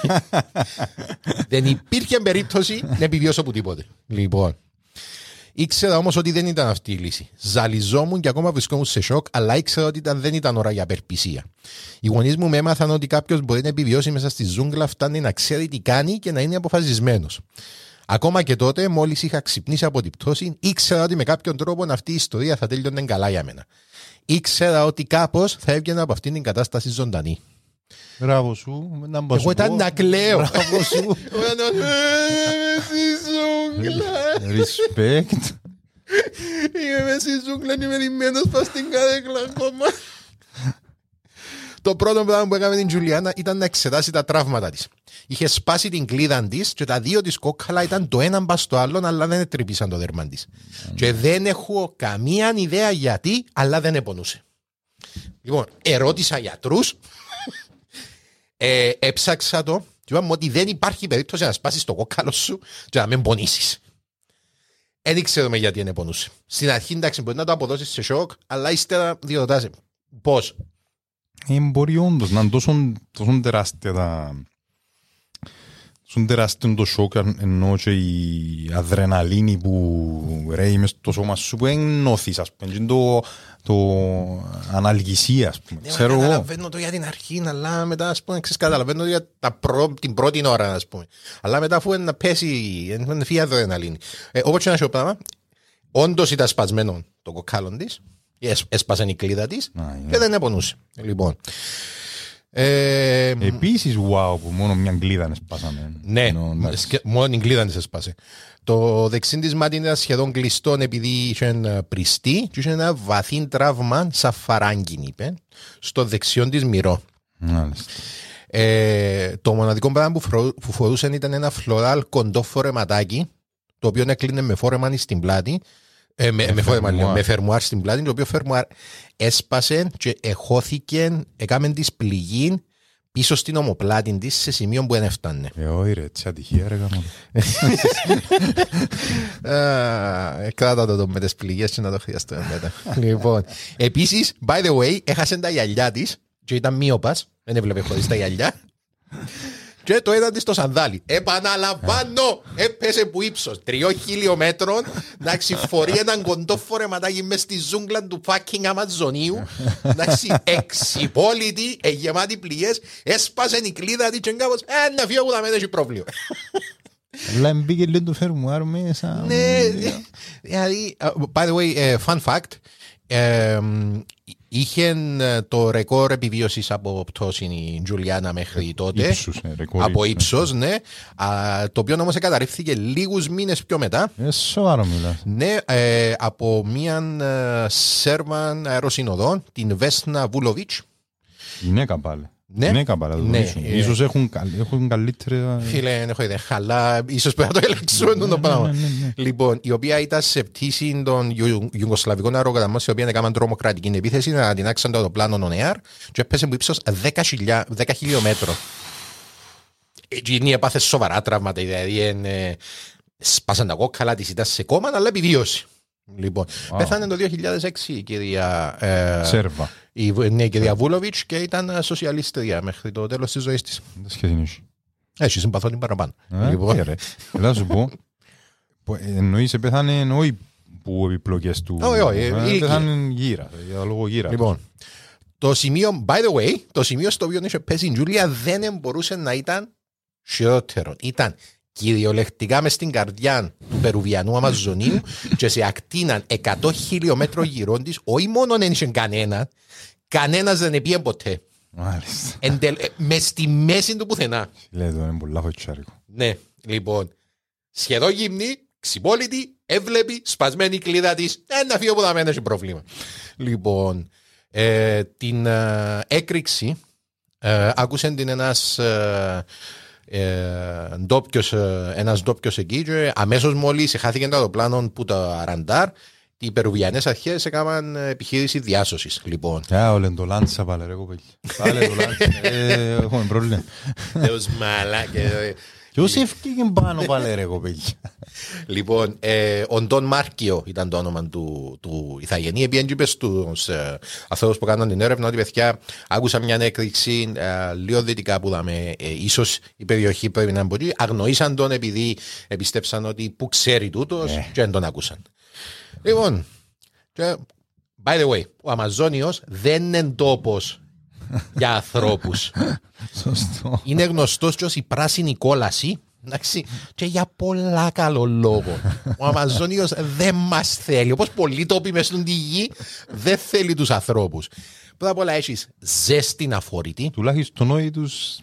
δεν υπήρχε περίπτωση να επιβιώσω που τίποτε. Λοιπόν, ήξερα όμως ότι δεν ήταν αυτή η λύση. Ζαλιζόμουν και ακόμα βρισκόμουν σε σοκ, αλλά ήξερα ότι ήταν, δεν ήταν ώρα για απελπισία. Οι γονείς μου με έμαθαν ότι κάποιος μπορεί να επιβιώσει μέσα στη ζούγκλα, φτάνει να ξέρει τι κάνει και να είναι αποφασισμένος. Ακόμα και τότε, μόλις είχα ξυπνήσει από την πτώση, ήξερα ότι με κάποιον τρόπο αυτή η ιστορία θα τέλειωνε καλά για μένα. Ήξερα ότι κάπως θα έβγαινα από αυτήν την κατάσταση ζωντανή. Μπράβο σου. να μπω Εγώ σου ήταν πω. να κλαίω. Μπράβο σου. Στη ζούγκλα. Respect. Είμαι μέσα στη ζούγκλα, είμαι ρημένος πας στην καρέκλα ακόμα. Το πρώτο πράγμα που έκαμε την Τζουλιάνα ήταν να εξετάσει τα τραύματα της. Είχε σπάσει την κλίδα της και τα δύο της κόκκαλα ήταν το ένα μπα στο άλλο, αλλά δεν τρυπήσαν το δέρμα της. Και δεν έχω καμία ιδέα γιατί, αλλά δεν επονούσε. Λοιπόν, ερώτησα γιατρούς, ε, έψαξα το και είπαμε ότι δεν υπάρχει περίπτωση να σπάσεις το κόκκαλο σου και να μην πονήσεις. Δεν ξέρουμε γιατί δεν πονούσε. Στην αρχή εντάξει μπορεί να το αποδώσεις σε σοκ, αλλά ύστερα διορτάζει. Πώς; Ε, μπορεί όντως να είναι τόσο, τόσο τεράστια τα... Τόσο τεράστιο το σοκ ενώ και η αδρεναλίνη που ρέει μες στο σώμα σου που ενώθεις ας πούμε και το, το αναλγησία ας πούμε. Ναι, Ξέρω μα εγώ. καταλαβαίνω το για την αρχή, αλλά μετά ας πούμε, ξέρεις, καταλαβαίνω το για τα προ, την πρώτη ώρα, ας πούμε. Αλλά μετά αφού είναι να πέσει, είναι φύγει αδρεναλίνη. Ε, όπως και να σου πράγμα, όντως ήταν σπασμένο το κοκκάλον της, έσ- έσπασε η κλίδα της και δεν επονούσε. Λοιπόν. Ε, Επίσης wow που μόνο μια κλίδα είναι σπάσαμε. ναι, Ενώ, εντάξει. σκε- μόνο την κλίδα της έσπασε. Το δεξί της μάτι ήταν σχεδόν κλειστό επειδή είχε ένα πριστή και είχε ένα βαθύ τραύμα σαν φαράγγιν, είπε, στο δεξιόν της μυρό. Μάλιστα. Ε, το μοναδικό πράγμα που, φρο- που φορούσαν ήταν ένα φλωράλ κοντό φορεματάκι, το οποίο έκλεινε με φόρεμα στην πλάτη. Ε, με, Με με, φόρεμα, φερμουάρ. λέω, με φερμουάρ στην πλάτη, το οποίο φερμουάρ έσπασε και εχώθηκε, έκαμε της πληγή πίσω στην ομοπλάτη της σε σημείο που δεν έφτανε. Ε, όχι ρε, τι ατυχία ρε γάμο. Ε, Κράτα το, το με τις πληγές και να το χρειαστούμε μετά. λοιπόν, επίσης, by the way, έχασε τα γυαλιά της και ήταν μείωπας, δεν έβλεπε χωρίς τα γυαλιά. Και το είδαν της στο σανδάλι. Επαναλαμβάνω, έπεσε που ύψος τριών χιλιόμετρων να φορεί έναν κοντό φορεματάκι μες στη ζούγκλα του fucking Αμαζονίου. Εντάξει, εξυπόλυτη, ε, γεμάτη πληγές, έσπασε η κλίδα της και κάπως, ε, να φύγω που θα μην έχει πρόβλημα. Αλλά μπήκε λίγο το φερμουάρ μέσα. Ναι, δηλαδή, uh, by the way, uh, fun fact, ε, είχε ε, το ρεκόρ επιβίωσης από πτώση η Τζουλιάνα μέχρι τότε. Ύψους, ε, ρεκόρ από ύψους, ύψος, ναι. Α, το οποίο όμως καταρρίφθηκε λίγους μήνες πιο μετά. Ε, σοβαρό μιλάς. Ναι, ε, από μίαν ε, Σέρβαν αεροσυνοδόν, την Βέσνα Βούλοβιτς. Γυναίκα πάλι. Ναι. Γυναίκα πάλι. να το Ναι, τονίσουμε. ε. Ίσως έχουν, καλ- έχουν καλύτερα... Φίλε, δεν έχω ιδέα. Αλλά ίσως πρέπει να το ελέγξουμε Ναι, το πράγμα. Λοιπόν, η οποία ήταν σε πτήση των Ιου- Ιουγκοσλαβικών αερογραμμών, η οποία έκαναν τρομοκρατική επίθεση, να την άξαν το αεροπλάνο on air και έπεσε με ύψος 10, χιλιά- 10 χιλιόμετρων. Εκείνη έπαθε σοβαρά τραύματα, δηλαδή εν, ε, σπάσαν τα κόκκαλα τη, ήταν σε κόμμα, αλλά επιβίωσε. Λοιπόν, Wow. πέθανε το 2006 η κυρία ε, Σέρβα. Η Β- ναι, η κυρία Βούλοβιτς και ήταν ε, σοσιαλίστρια μέχρι το τέλος της ζωής της. Δεν σχέση έχει. Έτσι, συμπαθώ την παραπάνω. Ε, Λοιπόν, ε, ρε. Έλα να σου πω. που, ε, Εννοείς επέθανε όχι που επιπλοκές του. Όχι, όχι, Ε, η ηλικία. Επέθανε γύρα. Για λόγω γύρας. Λοιπόν, το σημείο, by the way, το σημείο στο οποίο είχε πέσει η Τζούλια δεν μπορούσε να ήταν χειρότερο. Ήταν κυριολεκτικά μες στην καρδιά του Περουβιανού Αμαζονίου και σε ακτίναν 100 χιλιόμετρο γύρω της, όχι μόνο δεν είχε κανένα, κανένας δεν επίε ποτέ. Μάλιστα. Εντελ, ε, μες στη μέση του πουθενά. Λέει το είναι πολλά φωτσάρικο. Ναι, λοιπόν, σχεδόν γυμνή, ξυπόλυτη, έβλεπη, σπασμένη η κλίδα της. Ε, να φύγω που θα μένει, έχει πρόβλημα. Λοιπόν, ε, την ε, έκρηξη ε, άκουσε την ένας ε, ε, ντόπιος, ε, ένας ντόπιος εκεί και αμέσως μόλις χάθηκε το αεροπλάνο που τα ραντάρ οι περουβιανές αρχές έκαναν επιχείρηση διάσωσης. Λοιπόν, Α, όλεν το λάντσα πάλι ρε κοπέλι. Πάλι το λάντσα. Ε, Έχουμε πρόβλημα. Θεός μαλάκα. Ποιος έφυγε πάνω πάλι ρε κοπέλι. Λοιπόν, ε, ο Ντόν Μάρκιο ήταν το όνομα του, του Ιθαγενή. Επειδή είπε στους ε, ανθρώπους που κάναν την έρευνα ότι παιδιά άκουσα μια έκρηξη ε, λίγο δυτικά που είδαμε. Ε, ίσως η περιοχή πρέπει να μπορεί. Αγνοήσαν τον επειδή επιστέψαν ότι που ξέρει τούτος και δεν τον άκουσαν. Λοιπόν, και, by the way, ο Αμαζόνιος δεν είναι τόπος για ανθρώπους. Σωστό. Είναι γνωστός και ως η πράσινη κόλαση. Εντάξει, και για πολλά καλό λόγο. Ο Αμαζόνιος δεν μας θέλει. Όπως πολλοί τόποι μες στην τη γη δεν θέλει τους ανθρώπους. Πρώτα απ' όλα έχεις ζέστη αφόρητη. Τουλάχιστον όχι τους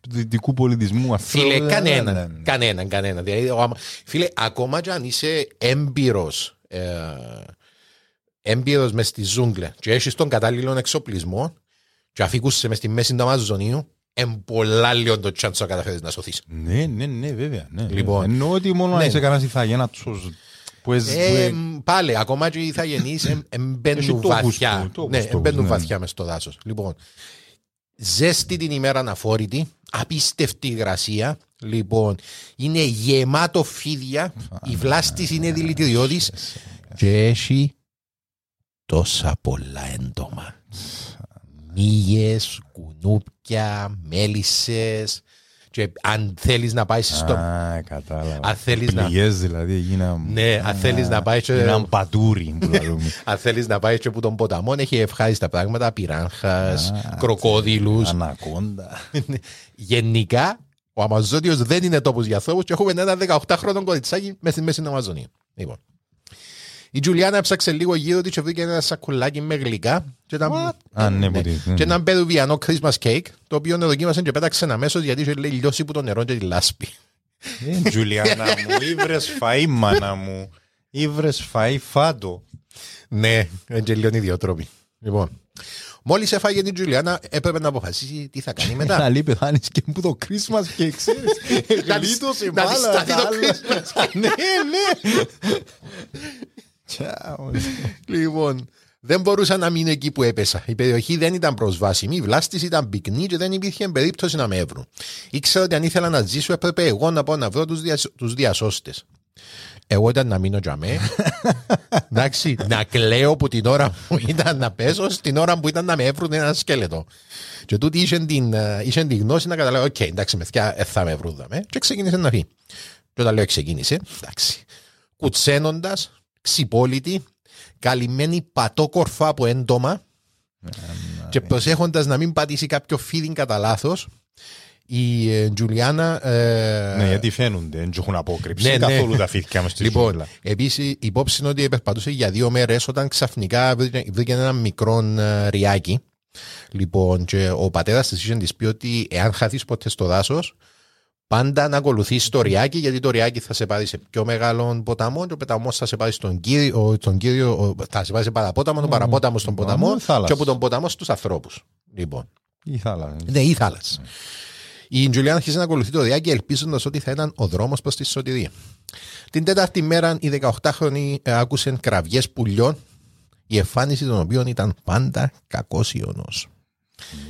τους δυτικού πολιτισμού αυτό. Φίλε, δεν- κανέναν. ναι, ναι. Κανέναν, κανέναν. Δηλαδή, ο Αμα- φίλε, ακόμα και αν είσαι έμπειρος. Ε, έμπειρος μες στη ζούγκλα και έχεις τον κατάλληλο εξοπλισμό και αφήκουσαι μες στη μέση του Αμαζονίου εν πολλά λίγο το chance να καταφέρεις να σωθείς. Ναι, ναι, ναι, βέβαια. Ναι, Λοιπόν. βέβαια. Εννοώ ότι μόνο Ναι. να είσαι κανένας ηθαγένατος που ες- που Ε, ε- μ, πάλι, ακόμα και οι ηθαγενείς εμ- Έχει εμπαίνουν τόπους βαθιά. του, τόπους Ναι, τόπους, εμπαίνουν ναι. βαθιά μες στο δάσος. Λοιπόν, ζέστη την ημέρα αναφόρητη, απίστευτη υγρασία. Λοιπόν, είναι γεμάτο φίδια, η βλάστης είναι δηλητηριώδης και έχει τόσα πολλά έντομα. Μύγες, κουνούπια, μέλισσες και αν θέλεις να πάεις στο... Α, κατάλαβα. Αν θέλεις να- Πληγές δηλαδή έγιναν... Ναι, αν θέλεις να πάεις και- Έγιναν πατούρι που λαλούμε. Αν θέλεις να πάεις και από τον ποταμό, έχει ευχάριστα πράγματα, πυράγχας, κροκόδιλους. Ανακόντα. Γενικά, ο Αμαζόνιος δεν είναι τόπος για ανθρώπου και έχουμε ένα 18χρονο κοριτσάκι μέσα στη μέση του Αμαζονίου. Λοιπόν. Η Τζουλιάνα έψαξε λίγο γύρω της και βρήκε ένα σακουλάκι με γλυκά. Και ήταν, Α, ναι, που τι- και έναν περουβιανό Christmas cake, το οποίο δοκίμασε και πέταξε αμέσω γιατί είχε λέει λιώσει που το νερό και τη λάσπη. Ε, Τζουλιάνα μου, ήβρες φαΐ μάνα μου. Ήβρες φαΐ φάτο. Ναι, είναι και λίγο ιδιότροποι. Λοιπόν, μόλις έφαγε την Τζουλιάνα, έπρεπε να αποφασίσει τι θα κάνει μετά. Να λέει πεθάνεις και που το Christmas και ξέρεις. Να της- Γλίτωσε να της μάλα, σταθεί το τα άλλα. Christmas Ναι, ναι. Τσάου. Λοιπόν, δεν μπορούσα να μείνω εκεί που έπεσα. Η περιοχή δεν ήταν προσβάσιμη, η βλάστη ήταν πυκνή και δεν υπήρχε περίπτωση να με βρουν. Ήξερα ότι αν ήθελα να ζήσω, έπρεπε εγώ να πάω να βρω τους τους διασώστες. Εγώ ήταν να μείνω για μέ. Εντάξει, να κλαίω που την ώρα που ήταν να πέσω, στην ώρα που ήταν να με έβρουν ένα σκέλετο. Και τούτη είχε την, ε, είχε την γνώση να καταλάβω, οκ, εντάξει, μεθιά, ε, θα με βρουν δαμέ. Και ξεκίνησε να φύγει. Και όταν λέω ξεκίνησε, εντάξει, κουτσένοντας, ξυπόλυτη, καλυμμένη πατόκορφα από έντομα και προσέχοντας να μην πατήσει κάποιο φίδιν κατά λάθος, η ε, Τζουλιάνα. ε, Ναι, γιατί φαίνονται, δεν έχουν απόκρυψη. Ναι, ναι. Καθόλου τα φύτια μες στη Λοιπόν, ζούγκλα. επίσης υπόψη είναι ότι περπατούσε για δύο μέρες όταν ξαφνικά βρήκε, βρήκε ένα μικρό ε, ριάκι. Λοιπόν, και ο πατέρας της είχε της πει ότι εάν χαθείς ποτέ στο δάσος, πάντα να ακολουθείς το ριάκι, γιατί το ριάκι θα σε πάρει σε πιο μεγάλο ποταμό και ο ποταμός θα σε πάρει στον κύριο, τον κύριο ο- θα σε πάρει σε παραπόταμο, τον παραπόταμο στον ποταμό θάλασσα. και από τον ποταμό στους ανθρώπους. Λοιπόν. Η θάλασσα. Ναι, ή θάλασσα. Η Τζουλιάν αρχίζει να ακολουθεί το ριάκι ελπίζοντας ότι θα ήταν ο δρόμος προς τη σωτηρία. Την τέταρτη μέρα η 18χρονη ε, άκουσε κραυγές πουλιών, η εμφάνιση των οποίων ήταν πάντα κακός ιονός.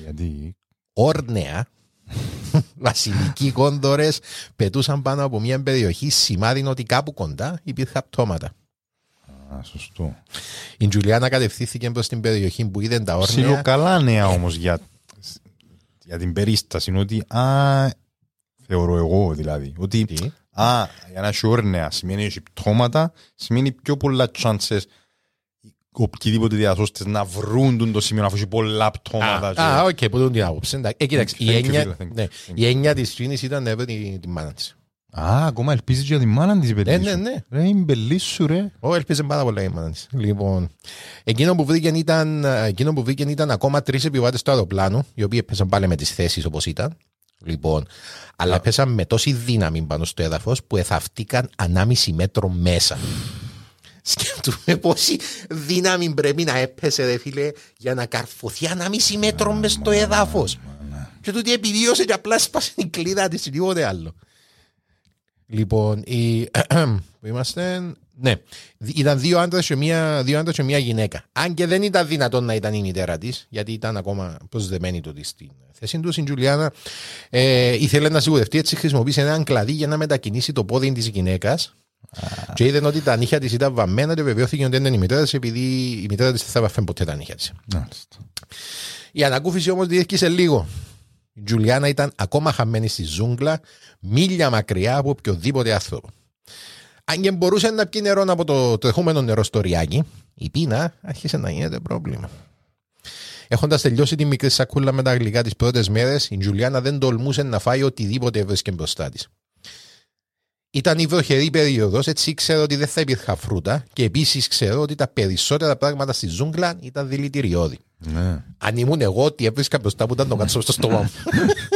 Γιατί; Όρνεα, βασιλικοί κόντορες πετούσαν πάνω από μια περιοχή σημάδι ότι κάπου κοντά υπήρχαν πτώματα. Α, σωστό. Η Τζουλιάνα κατευθύνθηκε προς την περιοχή που είδε τα όρνια. Ψιλοκαλά νέα όμως για, για την περίσταση. Είναι ότι, α, θεωρώ εγώ δηλαδή, ότι Τι; α, για να έχει όρνεα σημαίνει έχει πτώματα, σημαίνει πιο πολλά chances οποιοδήποτε διασώστες να βρουν τον το σημείο αφού έχει πολλά πτώματα. και- Α, οκ, που τον την άποψη. Εντάξει. Ε, κοίταξε, η Thank you, έννοια- φίλε, thank you, ναι, thank η έννοια της φίνης ήταν να έβρει την τη μάνα της. Α, ακόμα ελπίζεις για τη μάνα της η παιδί Ε, σου. ναι, ναι. Ρε, η μπελή σου ρε. Ω, ελπίζε πάρα πολλά η μάνα της. Λοιπόν, εκείνο που βρήκε ήταν, εκείνο που βρήκε ήταν ακόμα τρεις επιβάτες του αεροπλάνου, οι οποίοι έπαιζαν πάλι με τις θέσεις όπως ήταν. Λοιπόν, αλλά έπεσαν με τόση δύναμη πάνω στο έδαφος που εθαυτήκαν ανάμιση μέτρο μέσα. Σκέφτομαι πόση δύναμη πρέπει να έπεσε, ρε φίλε, για να καρφωθεί ανάμιση μέτρο μες στο έδαφος. Και τούτη επιβίωσε και απλά σπάσε την κλίδα της, τίποτε άλλο. Λοιπόν, η... που είμαστε... Ναι, ήταν δύο άντρες και μία, δύο άντρες και μία γυναίκα. Αν και δεν ήταν δυνατόν να ήταν η μητέρα της, γιατί ήταν ακόμα προσδεμένη τότε στην θέση του. Η Τζουλιάνα ε, ήθελε να σιγουρευτεί, έτσι χρησιμοποίησε έναν κλαδί για να μετακινήσει το πόδι της γυναίκας. Και είδε ότι τα νύχια της ήταν βαμμένα και βεβαιώθηκε ότι δεν ήταν η μητέρα της, επειδή η μητέρα της δεν θα βαφέ ποτέ τα νύχια της. Μάλιστα. Η ανακούφιση όμως διήρκησε λίγο. Η Τζουλιάνα ήταν ακόμα χαμένη στη ζούγκλα, μίλια μακριά από οποιοδήποτε άνθρωπο. Αν και μπορούσε να πιει νερό από το τρεχούμενο νερό στο ριάκι, η πείνα άρχισε να γίνεται πρόβλημα. Έχοντας τελειώσει τη μικρή σακούλα με τα γλυκά τις πρώτες μέρες, η Τζουλιάνα δεν τολμούσε να φάει οτιδήποτε έβρισκε μπροστά της. Ήταν η βροχερή περίοδος, έτσι ήξερε ότι δεν θα υπήρχαν φρούτα και επίσης ξέρω ότι τα περισσότερα πράγματα στη ζούγκλα ήταν δηλητηριώδη. Ναι. Αν ήμουν εγώ, ότι έβρισκα μπροστά που ήταν το κάτσο στο στόμα μου.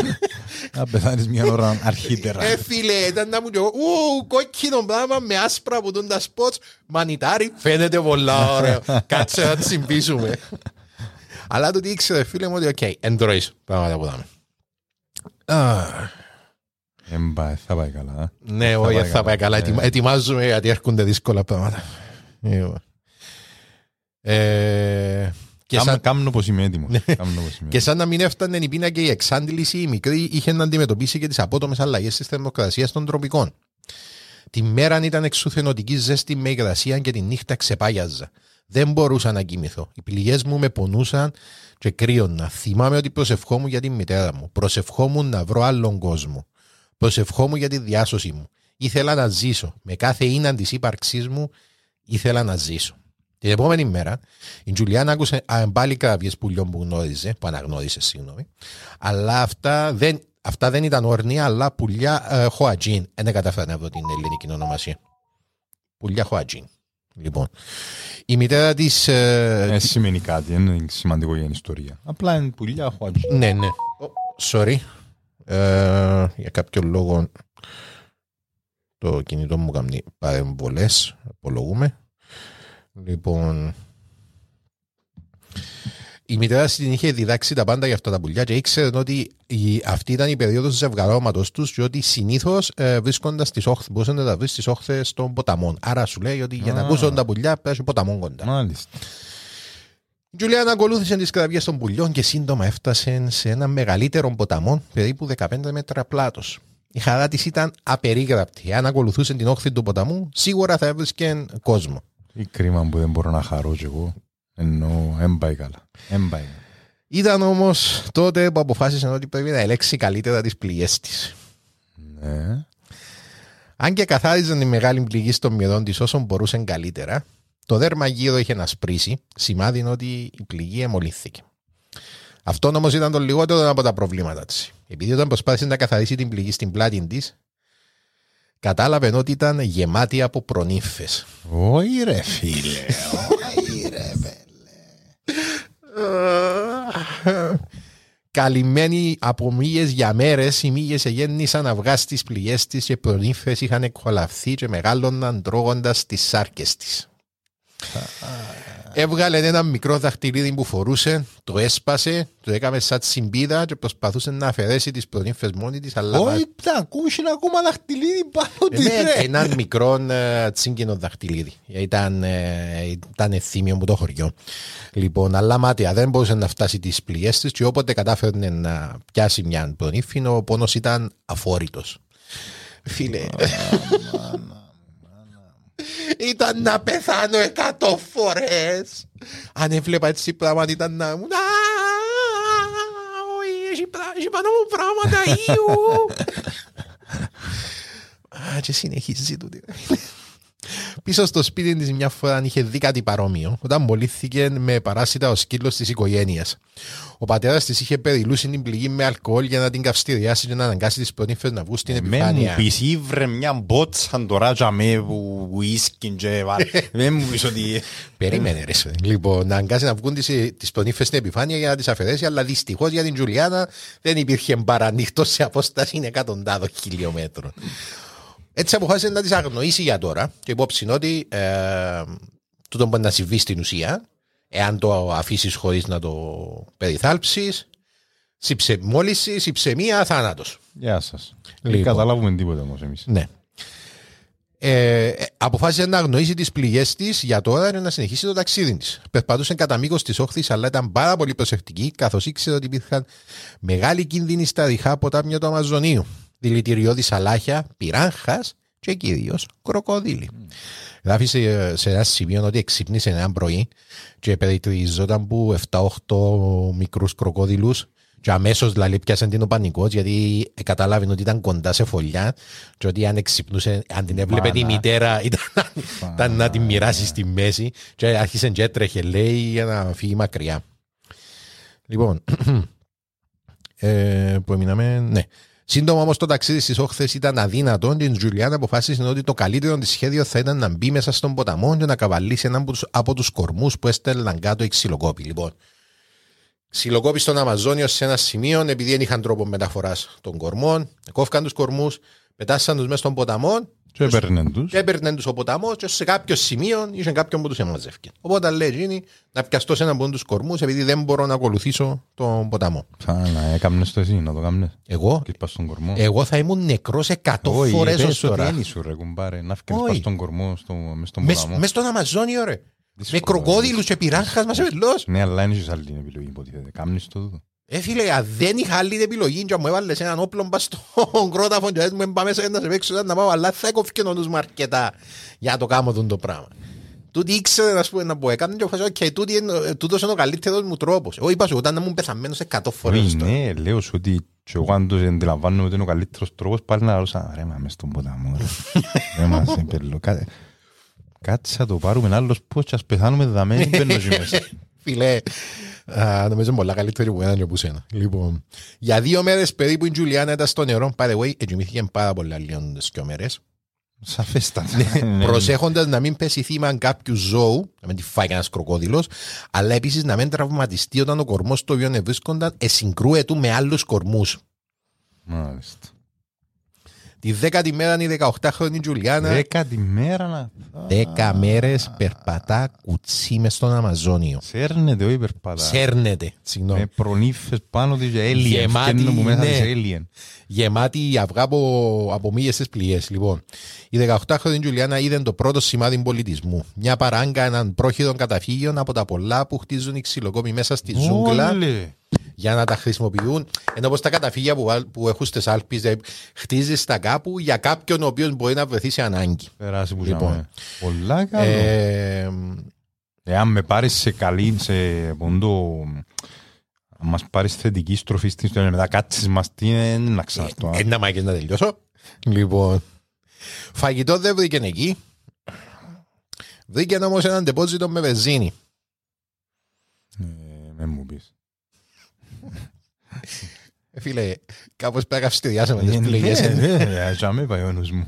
Να πεθάνεις μια ώρα αρχίτερα. Ε, φίλε, ήταν να μου πει, Ου, κόκκινο πράγμα με άσπρα που δουν τα spots. Μανιτάρι, φαίνεται πολλά ωραίο. Κάτσε να τσιμπήσουμε. Αλλά το τι ήξερε, φίλε μου, ότι οκ, εντρώεις πράγματα που δάμε. Εν πάει, θα πάει καλά. ε. Ναι, όχι, θα πάει καλά. Ε, Ετοιμα- Ετοιμάζουμε γιατί έρχονται δύσκολα πράγματα. Λοιπόν. Ε, Και Κάμνω- σαν, Κάμνω πως είμαι έτοιμος. Κάμνω πως είμαι και σαν να μην έφτανε η πείνα και η εξάντληση, η μικρή είχε να αντιμετωπίσει και τις απότομες αλλαγές της θερμοκρασίας των τροπικών. Τη μέρα ήταν εξουθενωτική ζέστη με υγρασία και τη νύχτα ξεπάγιαζα. Δεν μπορούσα να κοιμηθώ. Οι πληγές μου με πονούσαν και κρύωνα. Θυμάμαι ότι προσευχόμουν για τη μητέρα μου. Προσευχόμουν να βρω άλλον κόσμο. Προσευχόμουν για τη διάσωση μου. Ήθελα να ζήσω. Με κάθε ίναν της ύπαρξής μου ήθελα να ζήσω. Την επόμενη μέρα, η Τζουλιάνα άκουσε α, πάλι κάποιες πουλιών που γνώριζε, που αναγνώρισε, συγγνώμη. Αλλά αυτά δεν, αυτά δεν ήταν όρνια, αλλά πουλιά ε, χοατζίν. Δεν κατάφερα να βρω την ελληνική ονομασία. Πουλιά χοατζίν. Λοιπόν. Η μητέρα της. Δεν σημαίνει κάτι, δεν είναι σημαντικό για την ιστορία. Απλά είναι πουλιά χωάτζι. Ναι, ναι. Ω, Sorry. Ε, για κάποιο λόγο το κινητό μου κάνει παρεμβολές. Απολογούμε. Λοιπόν, η μητέρα της την είχε διδάξει τα πάντα για αυτά τα πουλιά και ήξερε ότι η, αυτή ήταν η περίοδος ζευγαρώματος τους και ότι συνήθως ε, βρίσκοντας στις όχθες, μπορούσαν να τα βρεις στις όχθες των ποταμών. Άρα σου λέει ότι για να Α. ακούσουν τα πουλιά πρέπει ποταμών κοντά. Μάλιστα. Η Τζουλιάν ακολούθησε τις κραυγές των πουλιών και σύντομα έφτασε σε ένα μεγαλύτερο ποταμό, περίπου 15 μέτρα πλάτος. Η χαρά της ήταν απερίγραπτη. Αν ακολουθούσε την όχθη του ποταμού, σίγουρα θα έβρισκε κόσμο. Τι κρίμα που δεν μπορώ να χαρώ κι εγώ. Ενώ δεν πάει καλά. Δεν πάει καλά. Ήταν όμως τότε που αποφάσισε ότι πρέπει να ελέξει καλύτερα τις πληγές της. Ναι. Αν και καθάριζαν τη μεγάλη πληγή των μυρωών της όσο μπορούσε καλύτερα, το δέρμα γύρω είχε να σπρίσει, σημάδι ότι η πληγή εμολύθηκε. Αυτό όμως ήταν το λιγότερο από τα προβλήματα της. Επειδή όταν προσπάθησε να καθαρίσει την πληγή στην πλάτη της, κατάλαβε ότι ήταν γεμάτη από προνύφε. Όχι ρε φίλε. Καλυμμένοι από μύγες για μέρες, οι μύγες εγέννησαν αυγά στις πληγές της και προνύφε είχαν εκχολαυθεί και μεγάλωναν τρώγοντας τις σάρκες της. Έβγαλε ένα μικρό δαχτυλίδι που φορούσε, το έσπασε, το έκαμε σαν συμπίδα και προσπαθούσε να αφαιρέσει τις προνύφε μόνη της. Αλλά Όχι, τα ακούσει ακόμα δαχτυλίδι πάνω Ε, της ναι, ρε. έναν μικρό ε, τσίγκινο δαχτυλίδι. Ήταν, ε, ήταν εθίμιο μου το χωριό. Λοιπόν, αλλά μάτια δεν μπορούσε να φτάσει τις πληγές της και όποτε κατάφερνε να πιάσει μια προνύφη, ο πόνος ήταν αφόρητος. Φίλε. Ήταν να πεθάνω εκατό φορές. Αν έβλεπα έτσι πράγματα ήταν να μου... «Α, όχι, έχει πρά- έχει πάνω μου πράγματα, ιου. Α, και συνεχίζει τούτη. Πίσω στο σπίτι της μια φορά είχε δει κάτι παρόμοιο όταν μολύθηκε με παράσιτα ο σκύλος της οικογένειας. Ο πατέρας της είχε περιλούσει την πληγή με αλκοόλ για να την καυστηριάσει και να αναγκάσει τις πρωτήφε να βγουν στην Με μου επιφάνεια. πεις ήβρε μια μπότσα τώρα για με που που ίσκιν και βάλε. Με μου πεις ότι... Περίμενε, ρε. σου. Λοιπόν, να αγκάσει να βγουν τις πονήφε στην επιφάνεια για να τις αφαιρέσει, αλλά δυστυχώς για την Τζουλιάνα δεν υπήρχε παρανύχτο σε απόσταση εκατοντάδων χιλιόμετρων. Έτσι αποφάσισε να τις αγνοήσει για τώρα και υπόψη είναι ότι ε, τούτο μπορεί να συμβεί στην ουσία, εάν το αφήσεις χωρίς να το περιθάλψεις. Μόλιση, υψεμία, θάνατος. Γεια σας. Δεν Λοιπόν. καταλάβουμε τίποτα όμως εμείς. Ναι. Ε, ε, αποφάσισε να αγνοήσει τις πληγές της για τώρα και να συνεχίσει το ταξίδι της. Περπατούσε κατά μήκος της όχθης, αλλά ήταν πάρα πολύ προσεκτική, καθώς ήξερε ότι υπήρχαν μεγάλοι κίνδυνοι στα ριχά ποτάμια του Αμαζονίου. Δηλητηριώδης αλάχια, πυράγχα και κυρίω κροκόδιλοι. Γράφεις σε, σε ένα σημείο ότι εξύπνησε ένα πρωί και περιτριζόταν που 7-8 μικρούς κροκόδιλου. Και αμέσως δηλαδή πιάσε την ο πανικό γιατί κατάλαβε ότι ήταν κοντά σε φωλιά. Και ότι αν εξυπνούσε, αν την έβλεπε τη Μάνα. μητέρα, ήταν, ήταν να την μοιράσει στη μέση. Και άρχισε και έτρεχε, λέει, για να φύγει μακριά. Λοιπόν, ε, που έμειναμε, ναι. Σύντομα όμως το ταξίδι στις όχθες ήταν αδύνατο και η Τζουλιάν αποφάσισε ότι το καλύτερο της σχέδιο θα ήταν να μπει μέσα στον ποταμό και να καβαλήσει έναν από τους- από τους κορμούς που έστελναν κάτω οι ξυλοκόποι. Λοιπόν, ξυλοκόποι στον Αμαζόνιο σε ένα σημείο, επειδή δεν είχαν τρόπο μεταφοράς των κορμών, κόφκαν τους κορμούς, πετάσαν τους μέσα στον ποταμό Και έπαιρνε τους. και έπαιρνε τους ο ποταμός και σε κάποιο σημείο είχε κάποιον που τους έμαζευκε. Οπότε λέει εκείνη να πιαστώ σε έναν από τους κορμούς επειδή δεν μπορώ να ακολουθήσω τον ποταμό. Σαν να έκαμνες το εσύ, να το κάμνες. Εγώ, Και πας στον κορμό. εγώ θα ήμουν νεκρός 100 Όχι, φορές πες ως ότι τώρα. είναι σου ρε κουμπάρε. Να φκες Όχι. πας στον κορμό, στο- μες στον Μες ποταμό. μες στον Αμαζόνιο, ρε. Με Δύσκολο, κροκόδιλους και πυράχας μας ευελός. Ναι, αλλά είναι και άλλη επιλογή υποτίθεται. Κάμνεις το τούτο. Ε, φίλε, αν δεν είχα άλλη επιλογή και μου έβαλες έναν όπλο μπας στον κρόταφο και μου πάμε μέσα να σε παίξω ήταν να πάω, αλλά θα έκοφηκε ο νους μου αρκετά για να το κάνω τον το πράγμα. Τούτοι ήξερε να σου πούμε να πω έκανε και φάσω, οκ, τούτοι είναι- τούτος είναι ο καλύτερος μου τρόπος. Εγώ είπα σου, όταν ήμουν πεθαμένος 100 φορές. Όχι, τώρα. ναι, λέω σου ότι και εγώ αν το αντιλαμβάνομαι ότι είναι ο καλύτερος τρόπος πάλι να ρωτήσω ρε μα μες στον ποταμό ρε. Ρε μας εμπελό. Κα- Κάτσε να το πάρουμε άλλος πώς και ας πεθάνουμε δαμένοι μπαίνω εκεί μέσα. Φίλε, α, νομίζω πολλά καλύτερη που έναν και από σένα. Λοιπόν, για δύο μέρες περίπου η Τζουλιάνα ήταν στο νερό. By the way, εγκυμήθηκε πάρα πολλά λίγο τις δυο μέρες. Σαφέστατα. Ναι, Προσέχοντας να μην πέσει θύμα κάποιου ζώου, να μην τη φάει κανένας κροκόδηλος, αλλά επίσης να μην τραυματιστεί όταν ο κορμός στο οποίο βρίσκονταν εσυγκρούεται με άλλους κορμούς. Μάλιστα. Τη δέκατη μέρα είναι η 18χρονη Τζουλιάνα. Δέκατη μέρα να... Δέκα μέρες περπατά κουτσί μες στον Αμαζόνιο. Σέρνεται ο υπερπατά. Σέρνεται. Συγγνώμη. Με προνύφες πάνω της για alien. Γεμάτη, Φκένουν που μέσα ναι. της alien. Γεμάτη αυγά από, από μύγες στις πληγές. Λοιπόν, η 18χρονη Τζουλιάνα είδε το πρώτο σημάδι πολιτισμού. Μια παράγκα έναν πρόχειρων καταφύγιων από τα πολλά που χτίζουν οι ξυλοκόμοι μέσα στη ζούγκλα Όλε. Για να τα χρησιμοποιούν. Ενώ πως τα καταφύγια που, βάλ- που έχουν στις Άλπεις δηλαδή, χτίζεις τα κάπου για κάποιον ο οποίος μπορεί να βρεθεί σε ανάγκη. Περάσει που Λοιπόν. λοιπόν. Πολλά καλό. Ε, Εάν με πάρεις σε καλή, σε πόντο, αν μας πάρεις θετική στροφή στην ιστορία, μετά κάτσεις μας τι είναι να ξαναρτώ. Ένα μάκες να τελειώσω. Λοιπόν, φαγητό δεν βρήκε εκεί. Βρήκε όμως έναν τεπόζιτο με βενζίνη. Με μου πεις. Ε, Φίλε, κάπως πρέπει να καυστηριάσαμε τις Ε, πληγές. ναι, ναι, για με πάει ο νους μου.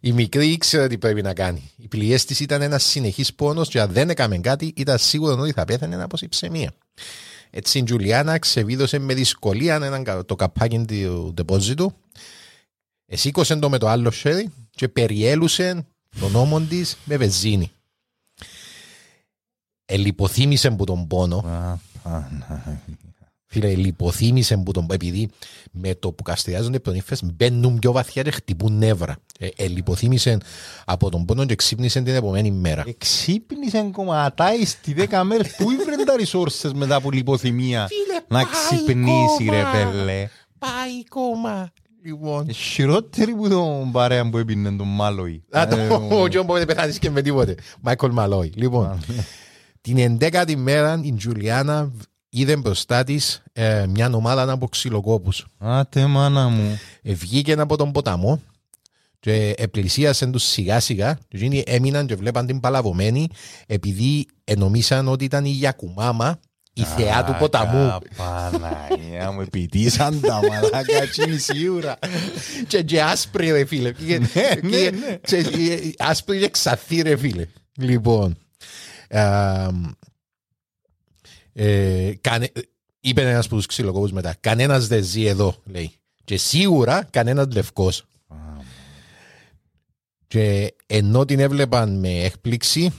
Η μικρή ήξερε τι πρέπει να κάνει. Οι πληγές της ήταν ένας συνεχής πόνος και αν δεν έκαμε κάτι, ήταν σίγουρο ότι θα πέθανε από υψεμία. Έτσι η Τζουλιάνα ξεβίδωσε με δυσκολία έναν, κα- το καπάκι του τεπόζιτου, εσήκωσε το με το άλλο χέρι και περιέλουσε τον ώμο της με βενζίνη. Ελυποθύμησε που τον πόνο. Α, Παναγία. Φίλε, λιποθύμησε που τον επειδή με το που καστριάζονται οι πτωνίφες μπαίνουν πιο βαθιά και χτυπούν νεύρα. Ε, ε, λιποθύμησε από τον πόνο και ξύπνησε την επόμενη μέρα. Εξύπνησε κομματάει στη δέκα μέρες. Πού ήβρεν τα resources μετά από λιποθυμία Φίλε, να πάει ξυπνήσει ρε κόμμα. πέλε. Πάει κόμμα. Λοιπόν, Ε, Χειρότερη που τον παρέα που έπινε τον Μάλοη. Α, Ε, το- ο Τζον μπορεί να πεθάνεις και με τίποτε. Μάικολ Μαλόι. Λοιπόν, την εντέκατη μέρα η Τζουλιάνα είδε μπροστά της μια ομάδα από ξυλοκόπους. Άτε μάνα μου. Ε, βγήκε από τον ποταμό και επλησίασε τους σιγά σιγά και εκείνοι έμειναν και βλέπαν την παλαβωμένη επειδή νομίσαν ότι ήταν η Γιακουμάμα η θεά του ποταμού Παναγία μου, επιτίσαν τα μαλάκα τσίνη σίγουρα. και, και άσπρη ρε φίλε Και- και- ναι, ναι. και- και- άσπρη και ξαθή ρε φίλε λοιπόν αμ, ε, κανε- είπε ένας από τους ξυλοκόπους μετά κανένας δεν ζει εδώ λέει και σίγουρα κανένας λευκός και ενώ την έβλεπαν με έκπληξη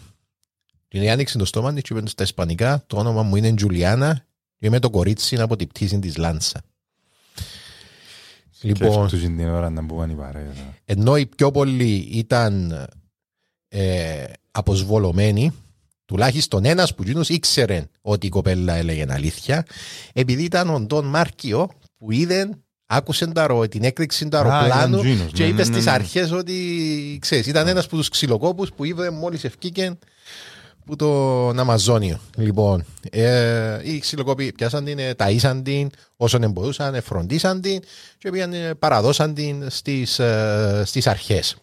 την άνοιξε το στόμα της και είπε στα ισπανικά το όνομα μου είναι Τζουλιάνα και είμαι το κορίτσι από την πτήση της Λάνσα Λοιπόν. Τους την ώρα να μπούαν οι παρέες. ενώ οι πιο πολλοί ήταν ε, αποσβολωμένοι, τουλάχιστον ένας που γίνους ήξερε ότι η κοπέλα έλεγε αλήθεια, επειδή ήταν ο Ντόν Μάρκιο που είδε, άκουσε τα ρο- την έκρηξη του Α, αεροπλάνου ήταν τζίνος, και ναι, είπε ναι, ναι, στις ναι. αρχές ότι ξέρεις, ήταν ένας από τους ξυλοκόπους που είδε μόλις ευκήκε που τον Αμαζόνιο. Λοιπόν, ε, οι ξυλοκόποι πιάσαν την, ε, ταΐσαν την όσον μπορούσαν, ε, φροντίσαν την και πήγαν, ε, παραδώσαν την στις, ε, στις αρχές.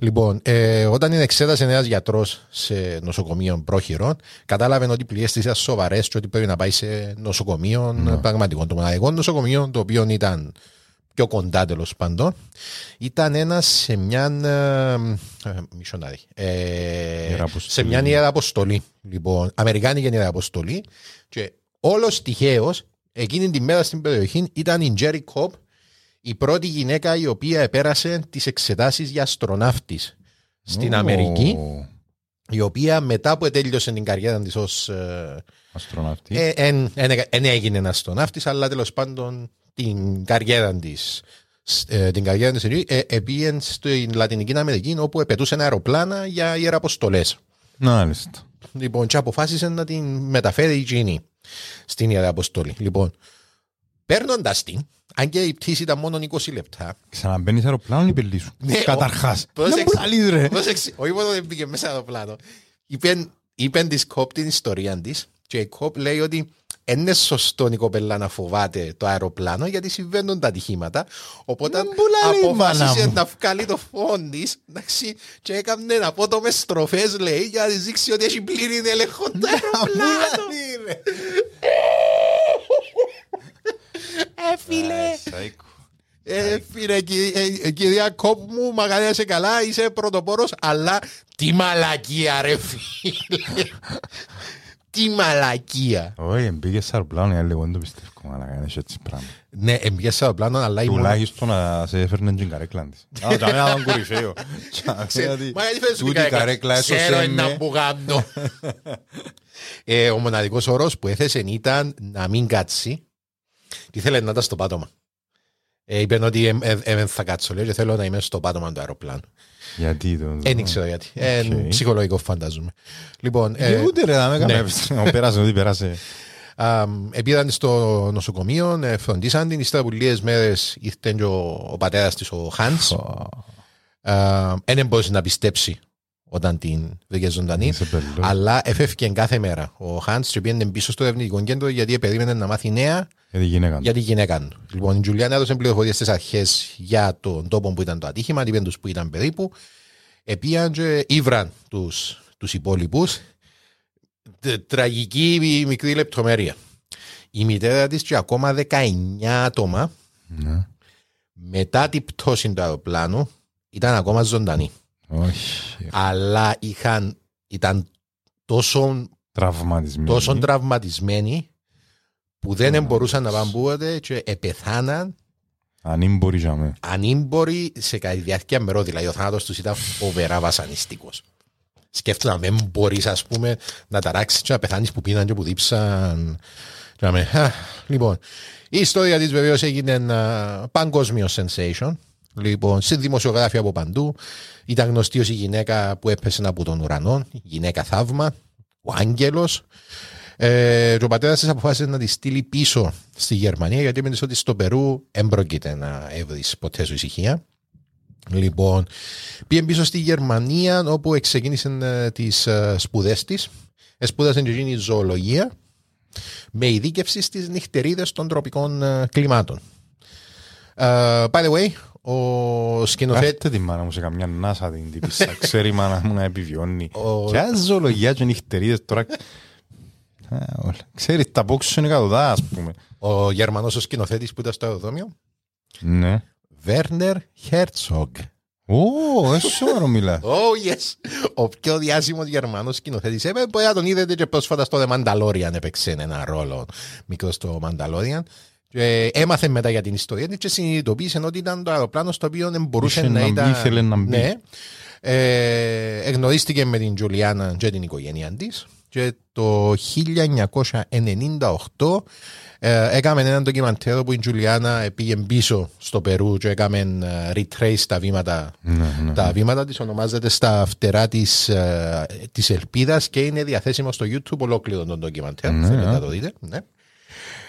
Λοιπόν, ε, όταν την εξέτασε ένας γιατρός σε νοσοκομείο πρόχειρων, κατάλαβε ότι οι πληγέ τη ήταν σοβαρές και ότι πρέπει να πάει σε νοσοκομείο πραγματικό. Το μοναδικό νοσοκομείο, το οποίο ήταν πιο κοντά τέλος πάντων, ήταν ένας σε μια. Ε, ε, μισό να δει. Ε, Ιεραποστολή. σε μια ιεραποστολή. Λοιπόν, Αμερικάνικη ιεραποστολή. Και όλος τυχαίως, εκείνη τη μέρα στην περιοχή ήταν η Τζέρι Κόπ, η πρώτη γυναίκα η οποία επέρασε τις εξετάσεις για αστροναύτης στην Ω, Αμερική, η οποία μετά που τέλειωσε την καριέρα της ως... ε, Αστροναυτή. ε, εν, εν, εν έγινε αστροναύτης, αλλά τέλος πάντων την καριέρα της ε, την καριέρα της εκεί, ε, επήγαινε στην Λατινική Αμερική όπου επετούσε αεροπλάνα για ιεραποστολές. Μάλιστα. Λοιπόν, και αποφάσισε να την μεταφέρει η Τζίνη στην Ιεραποστολή. Λοιπόν, παίρνοντας την, αν και η πτήση ήταν μόνο 20 λεπτά, Ξαναμπαίνεις αεροπλάνο ή πελί σου. Ναι, Καταρχάς. ο- Δεν πρόσεξε. μου λαλείς ρε. Πρόσεξε, όχι μόνο δεν πήγε μέσα στο πλάνο. Είπε, είπε της κόπ την ιστορία της και η κόπ λέει ότι δεν είναι σωστό η κοπέλα να φοβάται το αεροπλάνο γιατί συμβαίνουν τα ατυχήματα. Οπότε μου λαλεί, μάνα αποφάσισε μου. να βγάλει το φόν της και έκανε απότομες στροφές, λέει, για να της δείξει ότι έχει πλήρη έλεγχο το αεροπλάνο. Ε, φίλε. Σάικο. Ε, φίλε, κυ- ε, ε, κυρία Κόπ μου, μακάρι σε καλά, είσαι πρωτοπόρος, αλλά τι μαλακία ρε φίλε. τι μαλακία. Όχι, μπήκες σε αεροπλάνο, για λίγο δεν το πιστεύω. Αλλά κάνεις έτσι πράγμα. Ναι, εμπιές στο πλάνο, αλλά ήμουν... Τουλάχιστον να σε έφερνε την καρέκλα της. Α, για μένα ήταν κορυφαίο. Ξέρω, Γιατί Μα γιατί φέρεις τούτη την η καρέκλα Ξέρω έσωσε ένα με. που κάνω. Ε, Ο μοναδικός όρος που έθεσε ήταν να μην κάτσει και ήθελε να ήταν στο πάτωμα; Ε, Είπε ότι ε, ε, ε, δεν θα κάτσω, λέει, και θέλω να είμαι στο πάτωμα του αεροπλάνου. Γιατί το... Δεν ξέρω γιατί. Ε, Οκ. Ψυχολογικό φαντάζομαι. Λοιπόν, ε, Ε, Ούτε ρε, να με ναι. έκαμε. Πέρασε ό,τι πέρασε. Επήραν στο νοσοκομείο, ε, φροντίσαν την, ύστερα από λίγες μέρες ήρθε και ο, ο πατέρας της, ο Χάντς. Δεν μπορούσε να πιστέψει όταν την βρήκε ζωντανή, Είσαι πελός. αλλά εφεύγε κάθε μέρα. Ο Χάντς και πήγαινε πίσω στο ερευνητικό κέντρο γιατί περίμενε να μάθει νέα Γιατί γυναίκα. για τη γυναίκα του. Λοιπόν, η Τζουλιάνα έδωσε πληροφορίες στις αρχές για τον τόπο που ήταν το ατύχημα, είπε του που ήταν περίπου. Επίαν και ήβραν τους τους υπόλοιπους. Τραγική μικρή λεπτομέρεια. Η μητέρα της και ακόμα 19 άτομα Ναι. μετά την πτώση του αεροπλάνου ήταν ακόμα ζωντανοί. Όχι. Αλλά είχαν, ήταν τόσο, Τραυματισμένη. τόσο τραυματισμένοι που δεν μπορούσαν να πάνε πούτε και επεθάναν Αν είναι μπορεί για μέ. ανήμποροι σε κατά τη διάρκεια μερό. Δηλαδή ο θάνατος τους ήταν φοβερά βασανιστικός. Σκέφτομαι να μην μπορείς ας πούμε να ταράξεις και να πεθάνεις που πίναν και που δίψαν. Και να με- Α, Λοιπόν, η ιστορία της βεβαίως έγινε ένα παγκόσμιο sensation. Λοιπόν, σε δημοσιογράφια από παντού. Ήταν γνωστή ως η γυναίκα που έπεσε από τον ουρανό, η γυναίκα θαύμα, ο άγγελος. Ε, και ο πατέρας της αποφάσισε να τη στείλει πίσω στη Γερμανία γιατί είπε ότι στο Περού δεν πρόκειται να έβρει ποτέ σου ησυχία. Λοιπόν, πήγε πίσω στη Γερμανία όπου ξεκίνησε ε, τις σπουδές της. Σπούδασε και εκείνη ζωολογία με ειδίκευση στις νυχτερίδες των τροπικών ε, κλιμάτων. Ε, by the way, ο σκηνοθέτη. Κάτε τη μάνα μου σε καμιά νάσα την τύπησα. Ξέρει η μάνα μου να επιβιώνει. Ποια ζωολογία και νυχτερίδες τώρα. Ε, όλα. Ξέρεις, τα πόξους είναι εκατοντά, ας πούμε. Ο Γερμανός ο σκηνοθέτης που ήταν στο αεροδρόμιο; Ναι. Βέρνερ Χέρτσογκ. Ω, εσύ όρο μιλά. Oh, yes. Ο πιο διάσημος Γερμανός σκηνοθέτης. Ε, μπορεί να τον είδατε και πρόσφατα στο The Mandalorian έπαιξε ένα ρόλο μικρό στο Mandalorian. Και έμαθε μετά για την ιστορία της και συνειδητοποίησε ότι ήταν το αεροπλάνο στο οποίο δεν μπορούσε Είχε να να μπει, ήταν. ήθελε να μπει. Ναι. Ε, εγνωρίστηκε με την Τζουλιάνα και την οικογένειά της και το 1998 ε, έκαμε έναν ντοκιμαντέρ που η Τζουλιάνα πήγε πίσω στο Περού και έκαμε ε, retrace τα βήματα, Ναι, τα βήματα της ονομάζεται στα φτερά της, ε, της ελπίδας και είναι διαθέσιμο στο YouTube ολόκληρο τον ντοκιμαντέρ Ναι, θέλετε α. να το δείτε ναι.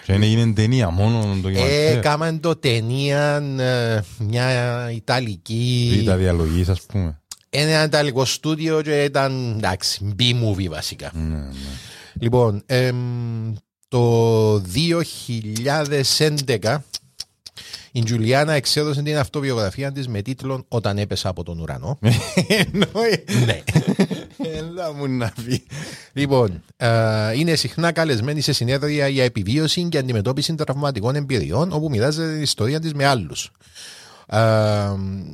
Και είναι γίνει ταινία μόνο το Ε, ντοκιμαντέρ. Έκαμε το ταινία ε, μια Ιταλική Ή τα διαλογής, ας πούμε. Είναι ένα ιταλικό στούντιο και ήταν εντάξει, B-movie βασικά. Ναι, ναι. Λοιπόν, εμ, το 2011 η Τζουλιάνα εξέδωσε την αυτοβιογραφία της με τίτλο «Όταν έπεσα από τον ουρανό». Εννοεί. ναι. Έλα μου να πει. Λοιπόν, ε, είναι συχνά καλεσμένη σε συνέδρια για επιβίωση και αντιμετώπιση τραυματικών εμπειριών όπου μοιράζεται την ιστορία της με άλλους. Ε,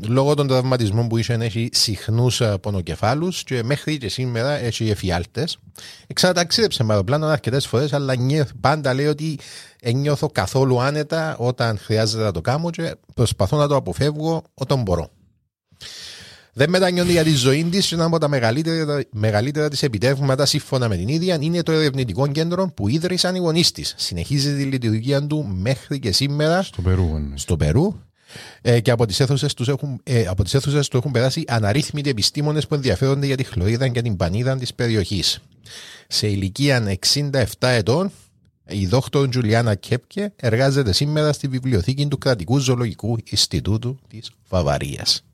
λόγω των τραυματισμών που είχε έχει συχνούς πονοκεφάλους και μέχρι και σήμερα έχει εφιάλτες. Ξαναταξίδεψε με αεροπλάνο αρκετές φορές, αλλά νιώθ- πάντα λέει ότι νιώθω καθόλου άνετα όταν χρειάζεται να το κάνω και προσπαθώ να το αποφεύγω όταν μπορώ. Δεν μετανιώνει για τη ζωή της και ένα από τα μεγαλύτερα, μεγαλύτερα της επιτεύγματα σύμφωνα με την ίδια είναι το ερευνητικό κέντρο που ίδρυσαν οι γονείς της. Συνεχίζει τη λειτουργία του μέχρι και σήμερα Στο Περού. ναι. στο Περού ε, και από τις αίθουσες, τους έχουν, ε, από τις αίθουσες του έχουν περάσει αναρρύθμιτοι επιστήμονες που ενδιαφέρονται για τη χλωρίδα και την πανίδα της περιοχής. Σε ηλικία 67 ετών, η δόκτωρ Τζουλιάνα Κέπκε εργάζεται σήμερα στη βιβλιοθήκη του Κρατικού Ζωολογικού Ινστιτούτου της Βαβαρίας.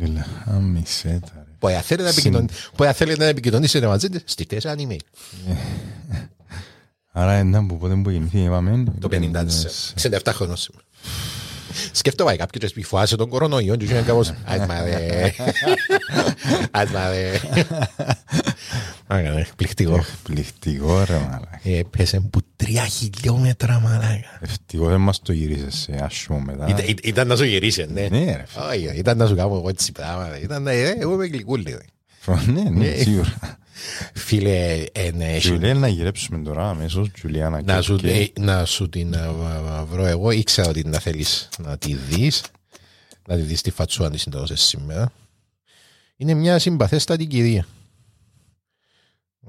Έλα, αμισέτα ρε. Που αν θέλετε να επικοινων- που αν θέλετε να επικοινωνήσετε μαζί της, στείλτε ένα email. Άρα ένα που πότε που γεννηθεί είπαμε. Το 50 67 χρόνος σήμερα. Σκέφτομαι κάποιος και φοάσαι τον κορονοϊό και είναι κάπως «Ας μαρέ, ας μαρέ». Άρα, ναι, Πληκτικό. Πληκτικό ρε μαλάκα. Έπεσε που τρία χιλιόμετρα μαλάκα. Ευτυχώς δεν μας το γύρισες σε άσχημο μετά. Ήταν- ήταν- Ήταν να σου γυρίσει, ναι. Ναι ρε φίλε. Όχι, ήταν να σου κάνω εγώ έτσι πράγματα. Ήταν, ε, εγώ είμαι γλυκούλη. ρε. Ναι, ναι, Ε, σίγουρα. Φίλε, ε, ναι, έχει- Τζουλία να γυρέψουμε τώρα αμέσως. Τζουλιάνα να σου, και- ε, να σου την ε, β- βρω εγώ. Ήξερα ότι να θέλεις να τη δεις. Να τη δεις τη φατσούα της συντρώσες σήμερα. Είναι μια συμπαθέστατη κυρία.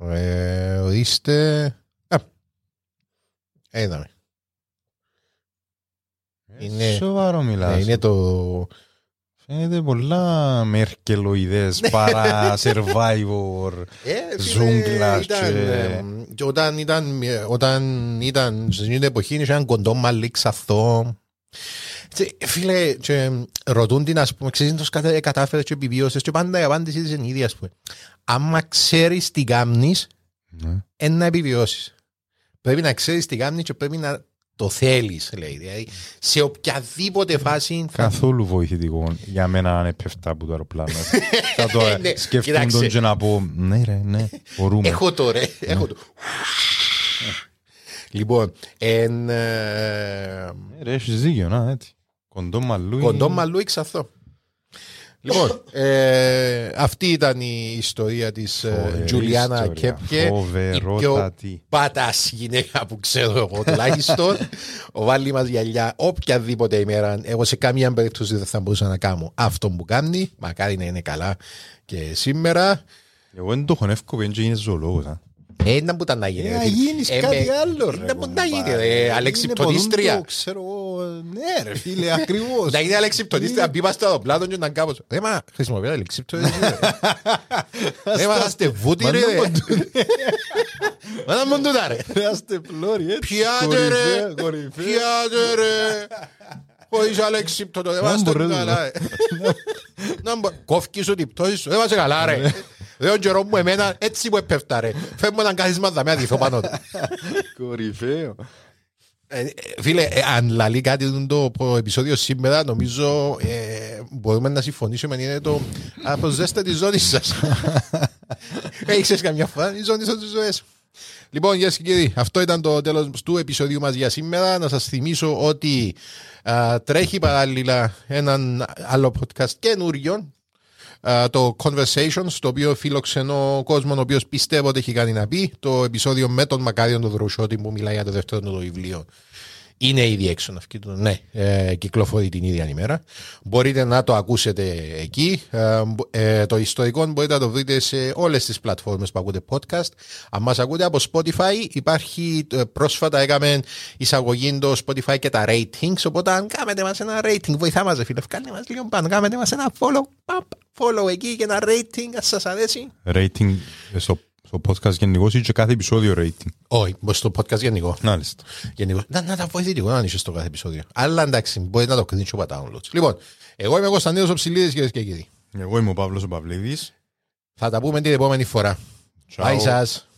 Ε, ορίστε... Α, είδαμε. Είναι, Σοβαρό ναι, μιλάς. είναι το... Φαίνεται πολλά μερκελοειδές παρά survivor. Ε, φίλε, Ζούγκλας ήταν, και- ε, και όταν ήταν, ε, όταν ήταν στην ίδια εποχή είχε έναν κοντό μαλλί ξαθό. Και, Φίλε, και ρωτούν την, ας πούμε, ξέρεις πώς κατα- κατάφερες και επιβίωσες και πάντα η απάντηση της είναι η ίδια, ας πούμε. Άμα ξέρεις τι κάνεις, Ναι. εν να επιβιώσεις. Πρέπει να ξέρεις τι κάνεις και πρέπει να το θέλεις, λέει. Δηλαδή, σε οποιαδήποτε φάση θα Καθόλου βοηθητικό για μένα αν έπεφτα από το αεροπλάνο. Θα το Ναι, σκέφτομαι κοίταξε. τον και να πω ναι ρε, ναι, μπορούμε. Έχω το ρε. Έχω το. Λοιπόν, εν, ε, Ε, Ρε, έχεις δίκιο, να, έτσι. Κοντό μαλλούι. κοντό μαλλού εξαθώ. Λοιπόν, ε, αυτή ήταν η ιστορία της ε, Φοβερή Τζουλιάνα ιστορία. Κέπκε. Η πιο Φοβερότατη. πατάς γυναίκα που ξέρω εγώ τουλάχιστον. Ο βάλει μας γυαλιά οποιαδήποτε ημέρα. Εγώ σε καμία περίπτωση δεν θα μπορούσα να κάνω αυτό που κάνει. Μακάρι να είναι καλά και σήμερα. Εγώ δεν το χωνεύκω που δεν γίνεις ζωολόγος. Α. Ε, ήταν που ήταν να γίνει. Ε, ρε να φίλε. γίνεις Ε, κάτι με- άλλο, ρε, Ήταν που να κομπάρε. γίνει, ρε, αλεξιπτονίστρια. Είναι Ξέρω εγώ, ναι ρε φίλε, ακριβώς. Να γίνει αλεξιπτονίστρια, μπήμα στο αεροπλάνο και να είναι κάπως. Ρε, μα χρησιμοποιεί αλεξιπτονίστρια. Ρε, μα είστε βούτοι, ρε. Μα να μου τούτα, ρε. Είμαστε πλώροι, έτσι. Πιάτε, ρε. Κορυφαία, κορυφαία. Πιάτε, ρε. Χωρίς αλεξίπτωτο, δεν Να είμαστε μπορέσω. καλά. ε. Να μπο- Κόφκι σου την πτώση σου, δεν είμαστε καλά ρε. Δεν τον καιρό μου εμένα έτσι που έπεφτα ρε. Φεύγουμε έναν κάθισμα δαμέ αδειθώ πάνω του. Κορυφαίο. Ε, ε, Φίλε, ε, αν λαλεί κάτι το το επεισόδιο σήμερα, νομίζω ε, μπορούμε να συμφωνήσουμε είναι το αποζέστε τη ζώνη σας. Έχεις καμιά φορά η ζώνη σας στις ζωές. Λοιπόν, γεια και κύριοι, αυτό ήταν το τέλος του επεισοδίου μας για σήμερα. Να σας θυμίσω ότι α, τρέχει παράλληλα έναν άλλο podcast καινούριο, α, το Conversations, το οποίο φιλοξενώ κόσμο ο οποίος πιστεύω ότι έχει κάνει να πει. Το επεισόδιο με τον Μακάριον τον Δρουσότη που μιλάει για το δεύτερο του το βιβλίο. Είναι ήδη έξω να βγει το- ναι, ε, κυκλοφορεί την ίδια ημέρα. Μπορείτε να το ακούσετε εκεί. Ε, μπο- ε, το ιστορικό μπορείτε να το βρείτε σε όλες τις πλατφόρμες που ακούτε podcast. Αν μας ακούτε από Spotify, υπάρχει ε, πρόσφατα έκαμε εισαγωγή το Spotify και τα ratings, οπότε αν κάνετε μας ένα rating, βοηθά μας ρε φίλε, βγάλτε μας λίγο πάνω, κάνετε μας ένα follow, παπ, follow εκεί και ένα rating, αν σας αρέσει. Rating ε, στο, στο podcast γενικώς ή και κάθε επεισόδιο rating. Όχι, στο podcast γενικό. Μάλιστα. Γενικώς. Να, να τα βοηθητικό να είσαι στο κάθε επεισόδιο. Αλλά εντάξει, μπορεί να το κρίνει και ο downloads. Λοιπόν, εγώ είμαι ο Κωνσταντίνος ο Ψηλίδης, κυρίες και κύριοι. Εγώ είμαι ο Παύλος ο Παυλίδης. Θα τα πούμε την επόμενη φορά. Ciao. Bye σας.